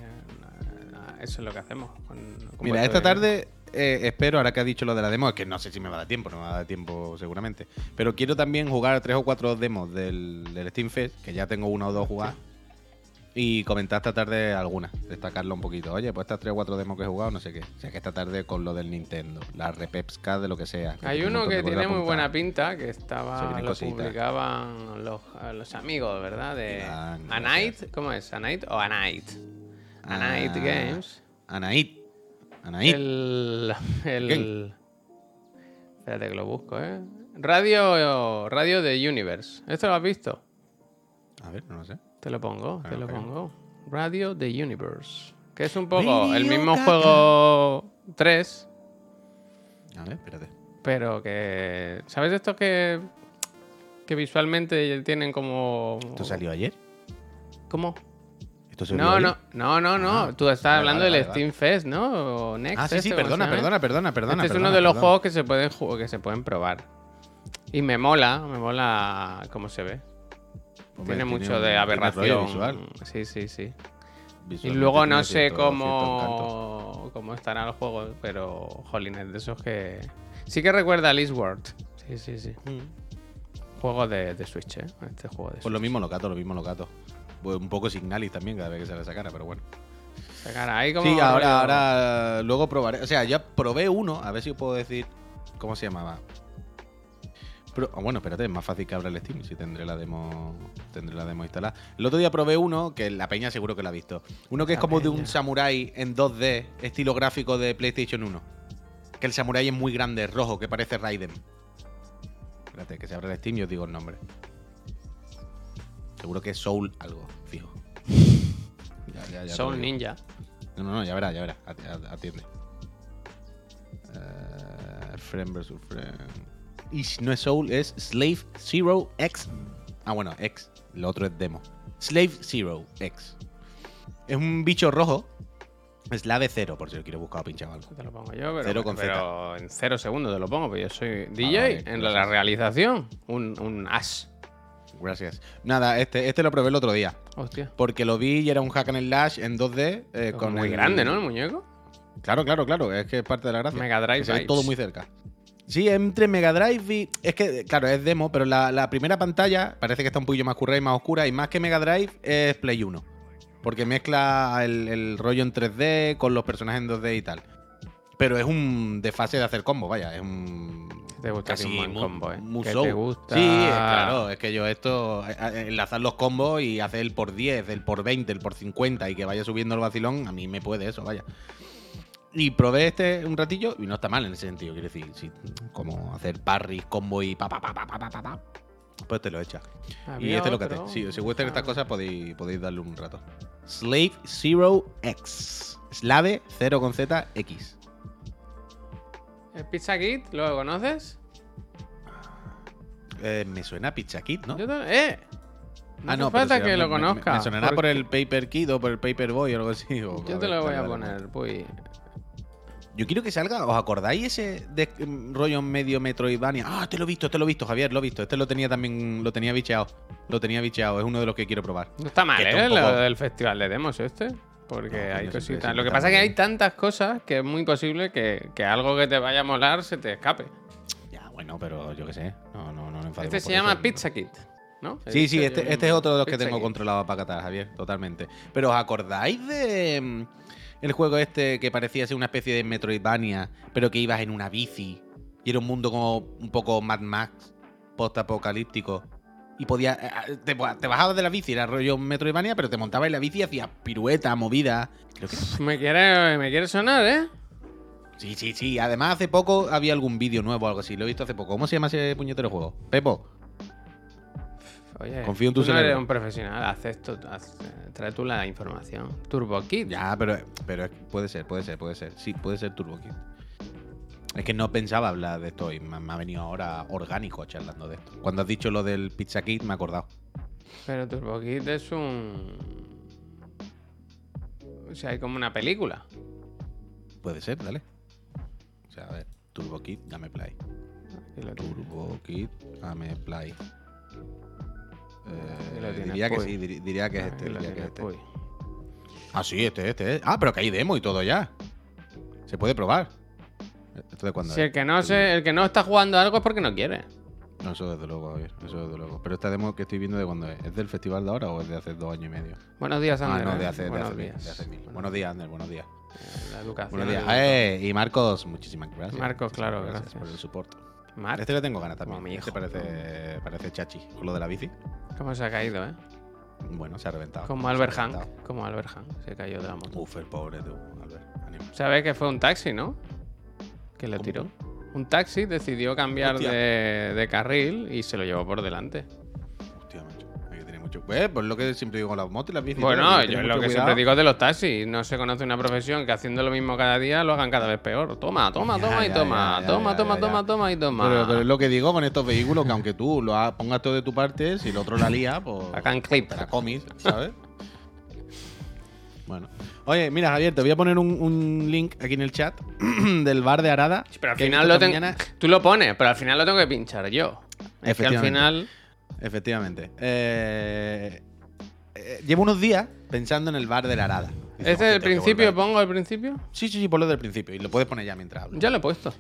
Speaker 1: Eso es lo que hacemos. con- con
Speaker 2: Mira, esta tarde eh, espero, ahora que ha dicho lo de la demo, es que no sé si me va a dar tiempo, no me va a dar tiempo seguramente. Pero quiero también jugar tres o cuatro demos del, del Steam Fest, que ya tengo una o dos jugadas. Y comentar esta tarde algunas, destacarlo un poquito. Oye, pues estas tres o cuatro demos que he jugado, no sé qué. O sea que esta tarde con lo del Nintendo, la repepsca de lo que sea. que
Speaker 1: Hay uno que tiene muy buena pinta, que estaba lo
Speaker 2: cositas.
Speaker 1: publicaban los, los amigos, ¿verdad? De A. Night, ¿cómo es? A Night o A Night. A Night
Speaker 2: Ah,
Speaker 1: Games.
Speaker 2: Anaid. Anaid.
Speaker 1: El, el
Speaker 2: Game.
Speaker 1: espérate que lo busco, ¿eh? Radio Radio de Universe. ¿Esto lo has visto?
Speaker 2: A ver, no lo sé.
Speaker 1: Te lo pongo, te
Speaker 2: Ah,
Speaker 1: lo
Speaker 2: ok.
Speaker 1: pongo. Radio The Universe. Que es un poco el mismo juego 3,
Speaker 2: A ver, espérate.
Speaker 1: pero que. ¿Sabes esto que. que visualmente tienen como.
Speaker 2: ¿Esto salió ayer?
Speaker 1: ¿Cómo?
Speaker 2: ¿Esto salió
Speaker 1: No,
Speaker 2: ayer?
Speaker 1: no, no, no, no.
Speaker 2: Ah,
Speaker 1: Tú estás
Speaker 2: vale,
Speaker 1: hablando
Speaker 2: vale,
Speaker 1: del
Speaker 2: vale,
Speaker 1: Steam Fest, ¿no? O Next.
Speaker 2: Ah, sí, sí,
Speaker 1: este, ¿cómo
Speaker 2: perdona, perdona, perdona, perdona.
Speaker 1: este es
Speaker 2: perdona,
Speaker 1: uno de los
Speaker 2: perdona.
Speaker 1: juegos que se pueden que se pueden probar. Y me mola, me mola cómo se ve.
Speaker 2: Hombre,
Speaker 1: tiene mucho
Speaker 2: un-
Speaker 1: de aberración.
Speaker 2: visual.
Speaker 1: Sí, sí, sí. Y luego no sé
Speaker 2: cierto- cierto encanto.
Speaker 1: cómo, cómo estará el juego, pero jolines, de esos que. Sí que recuerda a Liz. Sí, sí, sí. Juego de, de Switch, ¿eh? Este juego de
Speaker 2: Pues lo
Speaker 1: Switch.
Speaker 2: mismo locato, lo mismo locato. Pues un poco Signalis también cada vez que sale esa cara, pero bueno.
Speaker 1: Sacar ahí como
Speaker 2: Sí, ahora, ahora luego probaré. O sea, ya probé uno, a ver si os puedo decir cómo se llamaba. Pero, ah, bueno, espérate, es más fácil que abra el Steam, si tendré la demo, tendré la demo instalada. El otro día probé uno, que la peña seguro que la ha visto. Uno que es como de un
Speaker 1: peña.
Speaker 2: samurai en 2D, estilo gráfico de PlayStation 1. Que el samurai es muy grande, rojo, que parece Raiden. Espérate, que se abre el Steam y os digo el nombre. Seguro que es Soul algo, fijo. Ya, ya, ya te lo
Speaker 1: Soul. Ninja.
Speaker 2: No, no, no, ya verás, ya verás. Atiende. Eh, friend versus friend. Y si no es Soul, es Slave Zero X. Ah, bueno, X. Lo otro es demo. Slave Zero X. Es un bicho rojo. Es la de cero, por si lo quieres buscar o pinchado algo.
Speaker 1: Te lo pongo yo, pero,
Speaker 2: Cero con
Speaker 1: pero en cero segundos te lo pongo, porque yo soy DJ
Speaker 2: vale,
Speaker 1: en la, realización. Un, un as.
Speaker 2: Gracias. Nada, este, este lo probé el otro día.
Speaker 1: Hostia.
Speaker 2: Porque lo vi y era un hack and slash en 2D. eh, con
Speaker 1: muy
Speaker 2: el-
Speaker 1: grande, ¿no? El muñeco.
Speaker 2: Claro, claro, claro. Es que es parte de la gracia.
Speaker 1: Mega Drive
Speaker 2: todo muy cerca. Sí, entre Mega Drive y. Es que, claro, es demo, pero la, la primera pantalla parece que está un poquillo más currada y más oscura. Y más que Mega Drive es Play 1. Porque mezcla el, el rollo en 3D con los personajes en 2D y tal. Pero es un desfase de hacer combo, vaya. Es un.
Speaker 1: Te gusta
Speaker 2: casi
Speaker 1: un combo, ¿eh? Que te gusta.
Speaker 2: Sí, claro. Es que yo esto. eh, eh, Enlazar los combos y hacer el por 10, el por 20, el por 50 y que vaya subiendo el vacilón, a mí me puede eso, vaya. Y probé este un ratillo y no está mal en ese sentido. Quiero decir, si, como hacer parries, combo y pa pa pa pa pa pa pa, pa, pues te lo echa. Y
Speaker 1: Había
Speaker 2: este lo que
Speaker 1: otro.
Speaker 2: hace. Si os gustan estas
Speaker 1: Ah.
Speaker 2: cosas, podéis, podéis darle un rato. Slave Zero X. Slave 0 con Z X.
Speaker 1: ¿El Pizza Kit? ¿Lo conoces?
Speaker 2: Eh, me suena a Pizza Kit, ¿no?
Speaker 1: Yo ¡Eh! No
Speaker 2: ah, no,
Speaker 1: falta
Speaker 2: si
Speaker 1: que
Speaker 2: me-
Speaker 1: lo
Speaker 2: me- me-
Speaker 1: conozca.
Speaker 2: Me, sonará por el Paper Kid o por el Paper Boy o algo así. o-
Speaker 1: Yo te
Speaker 2: ver,
Speaker 1: lo voy a poner, pues.
Speaker 2: Yo quiero que salga, ¿os acordáis ese de, mm, rollo medio Metroidvania? Ah, te lo he visto, te lo he visto, Javier, lo he visto. Este lo tenía también, lo tenía bicheado. Lo tenía bicheado, es uno de los que quiero probar.
Speaker 1: No está mal, ¿eh? Lo del festival de demos este. Porque
Speaker 2: No,
Speaker 1: hay cositas. Lo que pasa es que hay tantas cosas que es muy posible que, que algo que te vaya a molar se te escape.
Speaker 2: Ya, bueno, pero yo qué sé. No, no, no enfademos
Speaker 1: Este se llama
Speaker 2: eso.
Speaker 1: Pizza Kit, ¿no?
Speaker 2: Sí, sí, este, este es otro de los que tengo controlado para catar, Javier, totalmente. Pero ¿os acordáis de mm, el juego este que parecía ser una especie de Metroidvania, pero que ibas en una bici y era un mundo como un poco Mad Max, post-apocalíptico. Y podía. eh, Te, te bajabas de la bici, era rollo Metroidvania, pero te montabas en la bici y hacías pirueta, movida. Creo que
Speaker 1: Me quiere, me quiere sonar, ¿eh?
Speaker 2: Sí, sí, sí. Además, hace poco había algún vídeo nuevo o algo así. Lo he visto hace poco. ¿Cómo se llama ese puñetero juego? Pepo.
Speaker 1: Oye,
Speaker 2: Confío en tu
Speaker 1: tú no
Speaker 2: cerebro.
Speaker 1: eres un profesional, haz- trae tú la información. Turbo Kid.
Speaker 2: Ya, pero, pero puede ser, puede ser, puede ser. Sí, puede ser Turbo Kid. Es que no pensaba hablar de esto y me, me ha venido ahora orgánico charlando de esto. Cuando has dicho lo del Pizza Kit me he acordado.
Speaker 1: Pero Turbo Kid es un. O sea, hay como una película.
Speaker 2: Puede ser, dale. O sea, a ver, Turbo Kid, dame play.
Speaker 1: Aquí lo tienes.
Speaker 2: Turbo Kid, dame play. Eh, diría que sí, dir- diría que es
Speaker 1: Aquí
Speaker 2: este.
Speaker 1: lo
Speaker 2: diría que es
Speaker 1: tienes,
Speaker 2: este. Ah, sí, este, este. es. Ah, pero que hay demo y todo ya. Se puede probar. ¿Esto de cuándo
Speaker 1: Si
Speaker 2: es?
Speaker 1: el que, no se, el que no está jugando algo es porque no quiere.
Speaker 2: No, eso desde luego, Javier, Eso desde luego. Pero esta demo que estoy viendo de cuándo es. ¿Es del festival de ahora o es de hace dos años y medio?
Speaker 1: Buenos días,
Speaker 2: Ah,
Speaker 1: Ander.
Speaker 2: no,
Speaker 1: ¿eh?
Speaker 2: de hace, de
Speaker 1: Buenos
Speaker 2: mil,
Speaker 1: días.
Speaker 2: de hace mil.
Speaker 1: Buenos
Speaker 2: días, Ander, buenos días.
Speaker 1: La educación.
Speaker 2: Buenos días. Eh, y Marcos, muchísimas gracias.
Speaker 1: Marcos, claro, gracias.
Speaker 2: por el soporte. Este le tengo ganas también.
Speaker 1: Mi
Speaker 2: Este
Speaker 1: hijo.
Speaker 2: parece, parece chachi. Con lo de la bici.
Speaker 1: ¿cómo se ha caído, eh?
Speaker 2: Bueno, se ha reventado.
Speaker 1: Como Albert Hank. Como Albert Hank. Se cayó de la moto.
Speaker 2: Uf, el pobre tú, Albert.
Speaker 1: ¿Sabes que fue un taxi, no? Que le
Speaker 2: ¿Cómo?
Speaker 1: tiró. Un taxi decidió cambiar de carril y se lo llevó por delante.
Speaker 2: Mucho. Pues, pues lo que siempre digo con las motos y las bicis.
Speaker 1: Bueno, yo es lo que
Speaker 2: cuidado.
Speaker 1: siempre digo de los taxis. No se conoce una profesión que haciendo lo mismo cada día lo hagan cada vez peor. Toma, toma,
Speaker 2: Ya,
Speaker 1: toma y toma.
Speaker 2: ya,
Speaker 1: toma, toma, toma, toma y toma.
Speaker 2: Pero, pero es lo que digo con estos vehículos, que aunque tú lo pongas todo de tu parte, si el otro la lía, pues.
Speaker 1: Hagan clip.
Speaker 2: La comis, ¿sabes? bueno. Oye, mira, Javier, te voy a poner un, un link aquí en el chat del bar de Arada.
Speaker 1: Pero al final lo tengo. Tú lo pones, pero al final lo tengo que pinchar yo. Es que al
Speaker 2: Efectivamente.
Speaker 1: final.
Speaker 2: Efectivamente. Eh, eh, llevo unos días pensando en el bar de la Arada. Dice,
Speaker 1: ¿Este
Speaker 2: "Hostia,
Speaker 1: es el principio?
Speaker 2: volver".
Speaker 1: ¿Pongo el principio?
Speaker 2: Sí, sí, sí, ponlo del principio. Y lo puedes poner ya mientras hablo.
Speaker 1: Ya lo he puesto.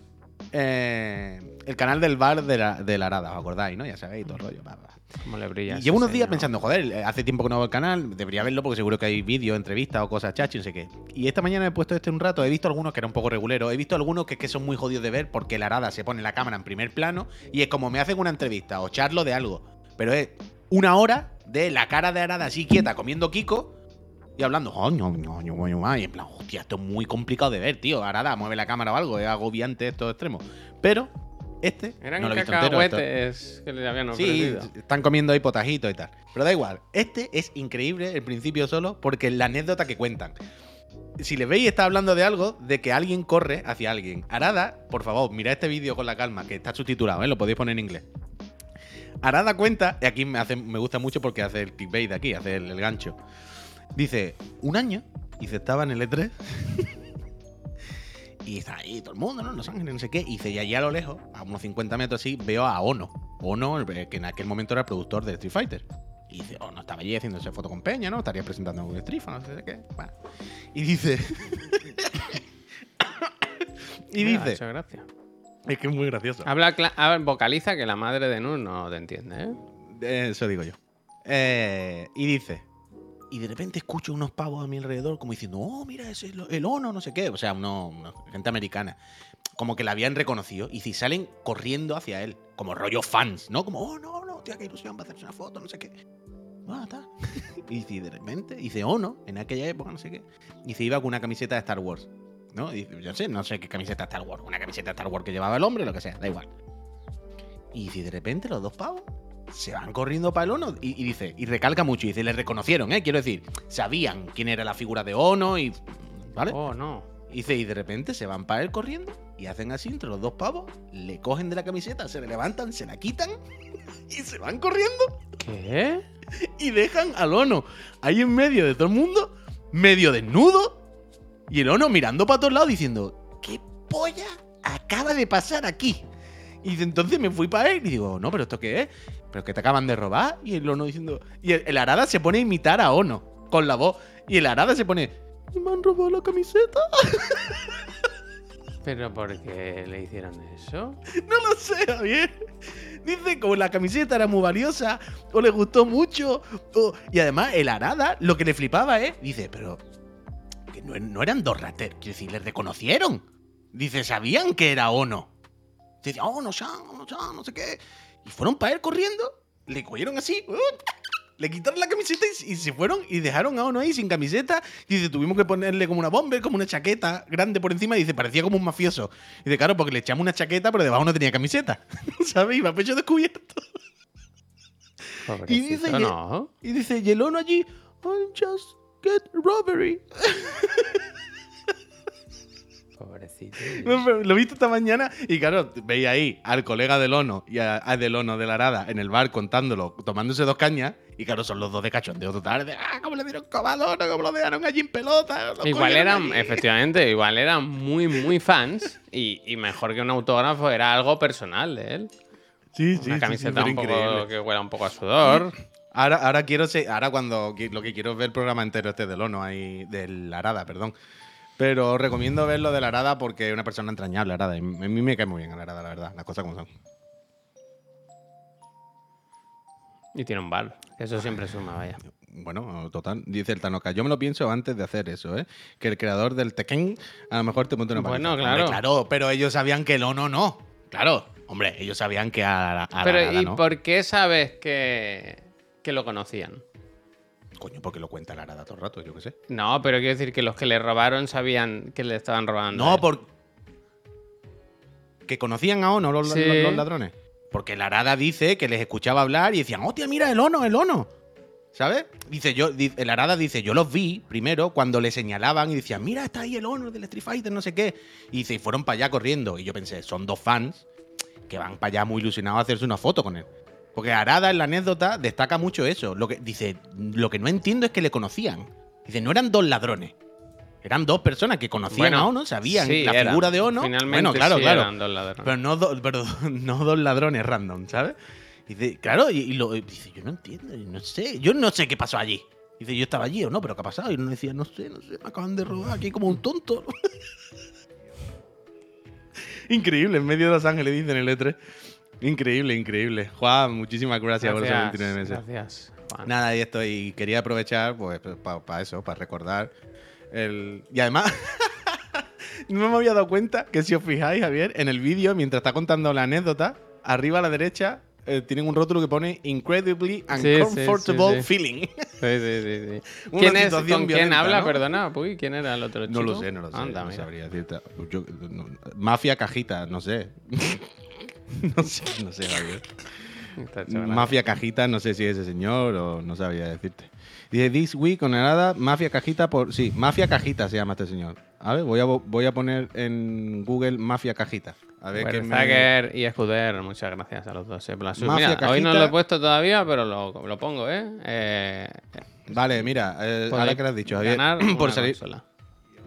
Speaker 2: Eh, el canal del bar de la, de la Arada, ¿os acordáis, no? Ya sabéis, todo el rollo. va.
Speaker 1: Como le brilla.
Speaker 2: Y llevo unos días
Speaker 1: señor.
Speaker 2: pensando, joder, eh, hace tiempo que no veo el canal, debería verlo porque seguro que hay vídeos, entrevistas o cosas chachi, no sé qué. Y esta mañana he puesto este un rato, he visto algunos que eran un poco reguleros, he visto algunos que, que son muy jodidos de ver porque la arada se pone la cámara en primer plano y es como me hacen una entrevista o charlo de algo. Pero es una hora de la cara de arada así quieta comiendo Kiko y hablando, "Oh, ño, ño, ño", y en plan, hostia, esto es muy complicado de ver, tío. Arada, mueve la cámara o algo, es agobiante estos extremos. Pero este
Speaker 1: Eran
Speaker 2: no lo he visto entero,
Speaker 1: cacahuetes que le habían
Speaker 2: Sí,
Speaker 1: ofrecido.
Speaker 2: están comiendo ahí potajitos y tal. Pero da igual. Este es increíble, el principio solo, porque la anécdota que cuentan. Si le veis, está hablando de algo, de que alguien corre hacia alguien. Arada, por favor, mira este vídeo con la calma, que está subtitulado, ¿eh? lo podéis poner en inglés. Arada cuenta, y aquí me, hace, me gusta mucho porque hace el clickbait de aquí, hace el, el gancho. Dice, un año, dice, estaba en el E3. y está ahí todo el mundo, ¿no? Los Ángeles, no sé qué. Y dice, y allá a lo lejos, a unos 50 metros así, veo a Ono. Ono, que en aquel momento era el productor de Street Fighter. Y dice, Ono estaba allí haciéndose foto con Peña, ¿no? Estaría presentando un Street Fighter, no sé qué. Bueno. Y dice... y dice...
Speaker 1: Muchas gracias.
Speaker 2: Es que es muy gracioso.
Speaker 1: Habla, vocaliza que la madre de Nur no te entiende, ¿eh?
Speaker 2: Eso digo yo. Eh, y dice. Y de repente escucho unos pavos a mi alrededor como diciendo, oh, mira, ese es el ONO, no sé qué. O sea, uno, una gente americana. Como que la habían reconocido. Y si salen corriendo hacia él. Como rollo fans, ¿no? Como, oh, no, no, tío, qué ilusión para hacerse una foto, no sé qué. Ah, está. y de repente, dice ONO, en aquella época, no sé qué. Y se iba con una camiseta de Star Wars. ¿No? Y yo sé, no sé qué camiseta Star Wars. Una camiseta Star Wars que llevaba el hombre, lo que sea, da igual. Y si de repente los dos pavos se van corriendo para el Ono y, y dice, y recalca mucho, y dice, le reconocieron, ¿eh? Quiero decir, sabían quién era la figura de Ono y. ¿Vale?
Speaker 1: Oh, no.
Speaker 2: Y dice, y de repente se van para él corriendo y hacen así entre los dos pavos, le cogen de la camiseta, se le levantan, se la quitan y se van corriendo
Speaker 1: ¿Qué?
Speaker 2: y dejan al Ono ahí en medio de todo el mundo, medio desnudo, y el Ono mirando para todos lados diciendo, ¿qué polla acaba de pasar aquí? Y entonces me fui para él y digo, no, pero ¿esto qué es? ¿Pero que te acaban de robar? Y el Ono diciendo, y el, el Arada se pone a imitar a Ono con la voz, y el Arada se pone, ¿me han robado la camiseta?
Speaker 1: ¿Pero por qué le hicieron eso?
Speaker 2: No lo sé, Javier. Dice como la camiseta era muy valiosa, o le gustó mucho, o- y además el Arada lo que le flipaba es, dice, pero que no, no eran dos rateros, quiero decir, le reconocieron. Dice, sabían que era Ono. Decía, oh, no, Sean, no, Sean, no sé qué. Y fueron para él corriendo, le cogieron así, ¡uh! le quitaron la camiseta y, y se fueron y dejaron a uno ahí sin camiseta. Y dice, tuvimos que ponerle como una bomber, como una chaqueta grande por encima. Y dice, parecía como un mafioso. Y dice, claro, porque le echamos una chaqueta, pero debajo no tenía camiseta. ¿Sabes? Iba pecho descubierto. Y dice, y- dice, y el ono allí, I just get robbery.
Speaker 1: Pobrecito.
Speaker 2: Lo he visto esta mañana y claro, veía ahí al colega del ONO y a- al del ONO de la Arada en el bar contándolo, tomándose dos cañas. Y claro, son los dos de cachondeo total. De, ah, cómo le dieron cobalón, cómo lo dejaron allí en pelota. lo
Speaker 1: Igual eran,
Speaker 2: allí".
Speaker 1: efectivamente, igual eran muy, muy fans y, y mejor que un autógrafo era algo personal de él.
Speaker 2: Sí, sí,
Speaker 1: Una
Speaker 2: sí,
Speaker 1: camiseta
Speaker 2: sí,
Speaker 1: un
Speaker 2: pero
Speaker 1: poco que huela un poco a sudor.
Speaker 2: Ahora, ahora quiero ser, ahora cuando lo que quiero es ver el programa entero este del ONO ahí, del Arada, perdón. Pero os recomiendo verlo del Arada porque es una persona entrañable, Arada. A mí me cae muy bien el Arada, la verdad. Las cosas como son.
Speaker 1: Y tiene un bar. Eso siempre suma, vaya.
Speaker 2: Bueno, total. Dice el Tanoka, yo me lo pienso antes de hacer eso, ¿eh? Que el creador del Tekken a lo mejor te monta una
Speaker 1: Bueno,
Speaker 2: paliza.
Speaker 1: claro.
Speaker 2: Hombre, claro, pero ellos sabían que el ONO no. Claro. Hombre, ellos sabían que a, a la
Speaker 1: Pero
Speaker 2: Arada
Speaker 1: ¿y
Speaker 2: no.
Speaker 1: por qué sabes que, que lo conocían?
Speaker 2: Coño, porque lo cuenta la Arada todo el rato, yo qué sé.
Speaker 1: No, pero quiero decir que los que le robaron sabían que le estaban robando.
Speaker 2: No, por. Que conocían a ONO los,
Speaker 1: Sí.
Speaker 2: los- los ladrones. Porque la Arada dice que les escuchaba hablar y decían, hostia, mira, el ONO, el ONO. ¿Sabes? Dice yo, el Arada dice, yo los vi primero cuando le señalaban y decían, mira, está ahí el ONO del Street Fighter, no sé qué. Y dice, y fueron para allá corriendo. Y yo pensé, son dos fans que van para allá muy ilusionados a hacerse una foto con él. Porque Arada en la anécdota destaca mucho eso. Lo que, dice, lo que no entiendo es que le conocían. Dice, no eran dos ladrones. Eran dos personas que conocían
Speaker 1: Bueno,
Speaker 2: a ONO, sabían
Speaker 1: sí,
Speaker 2: la figura de ONO.
Speaker 1: Finalmente
Speaker 2: bueno, claro,
Speaker 1: sí
Speaker 2: claro.
Speaker 1: eran dos ladrones.
Speaker 2: Pero no, do- pero no dos ladrones random, ¿sabes? Dice, claro, y, y lo, y dice, yo no entiendo, no sé, yo no sé qué pasó allí. Dice, yo estaba allí o no, pero ¿qué ha pasado? Y uno decía, no sé, no sé, me acaban de robar aquí como un tonto. increíble, en medio de Los Ángeles dicen el E3. Increíble, increíble. Juan, muchísimas gracias, por esos 29 meses.
Speaker 1: Gracias, Juan.
Speaker 2: Nada, y esto, y quería aprovechar, pues, para eso, para recordar el. Y además, no me había dado cuenta que si os fijáis, Javier, en el vídeo, mientras está contando la anécdota, arriba a la derecha eh, tienen un rótulo que pone Incredibly
Speaker 1: Sí, sí,
Speaker 2: Uncomfortable
Speaker 1: sí, sí.
Speaker 2: Feeling.
Speaker 1: Sí, sí, sí, sí.
Speaker 2: Una
Speaker 1: ¿Quién es? ¿Con quién
Speaker 2: violenta,
Speaker 1: habla?
Speaker 2: ¿no?
Speaker 1: Perdona, Puy, ¿quién era el otro chico?
Speaker 2: No lo sé, no lo sé.
Speaker 1: Anda,
Speaker 2: no sabría decirte. Yo- no- mafia cajita, no sé. no sé, no sé, Javier. Mafia Cajita, no sé si es ese señor o no sabría decirte. Dice This Week con nada, Mafia Cajita por. Sí, Mafia Cajita se llama este señor. A ver, voy a, voy a poner en Google Mafia Cajita. A ver qué me.
Speaker 1: Y Escuder, muchas gracias a los dos. eh.
Speaker 2: Mafia
Speaker 1: Mira, hoy no
Speaker 2: Cajita.
Speaker 1: lo he puesto todavía, pero lo, lo pongo, ¿eh? eh
Speaker 2: Vale, mira, eh, ahora que lo has dicho, Javier, por salir,
Speaker 1: consola.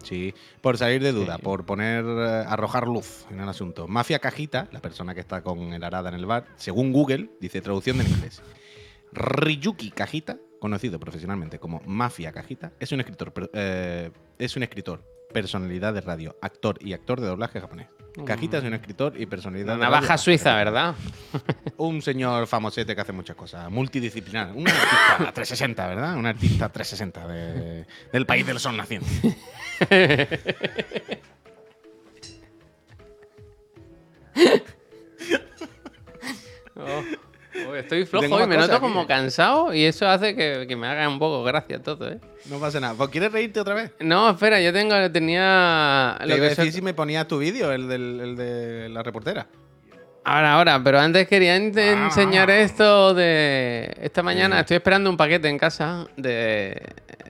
Speaker 2: Sí, por salir de duda,
Speaker 1: Sí.
Speaker 2: por poner, eh, arrojar luz en el asunto. Mafia Cajita, la persona que está con el arada en el bar, según Google, dice traducción del inglés. Ryuki Cajita, conocido profesionalmente como Mafia Cajita, es un escritor, eh, es un escritor, personalidad de radio, actor y actor de doblaje japonés. Cajita es un escritor y personalidad
Speaker 1: Una
Speaker 2: de
Speaker 1: navaja
Speaker 2: radio.
Speaker 1: suiza, ¿verdad?
Speaker 2: Un señor famosete que hace muchas cosas, multidisciplinar. Un artista 360, ¿verdad? Un artista 360 de- del país del sol naciente.
Speaker 1: Oh, estoy flojo y me noto
Speaker 2: aquí,
Speaker 1: como cansado y eso hace que, que me haga un poco gracia todo, ¿eh?
Speaker 2: No pasa nada. ¿Pues ¿Quieres reírte otra vez?
Speaker 1: No, espera, yo tengo, tenía...
Speaker 2: Te
Speaker 1: Lo
Speaker 2: iba a
Speaker 1: que
Speaker 2: decir
Speaker 1: so-
Speaker 2: si me ponías tu vídeo, el, del, el de la reportera.
Speaker 1: Ahora, ahora, pero antes quería
Speaker 2: Ah.
Speaker 1: enseñar esto de... Esta mañana estoy esperando un paquete en casa de,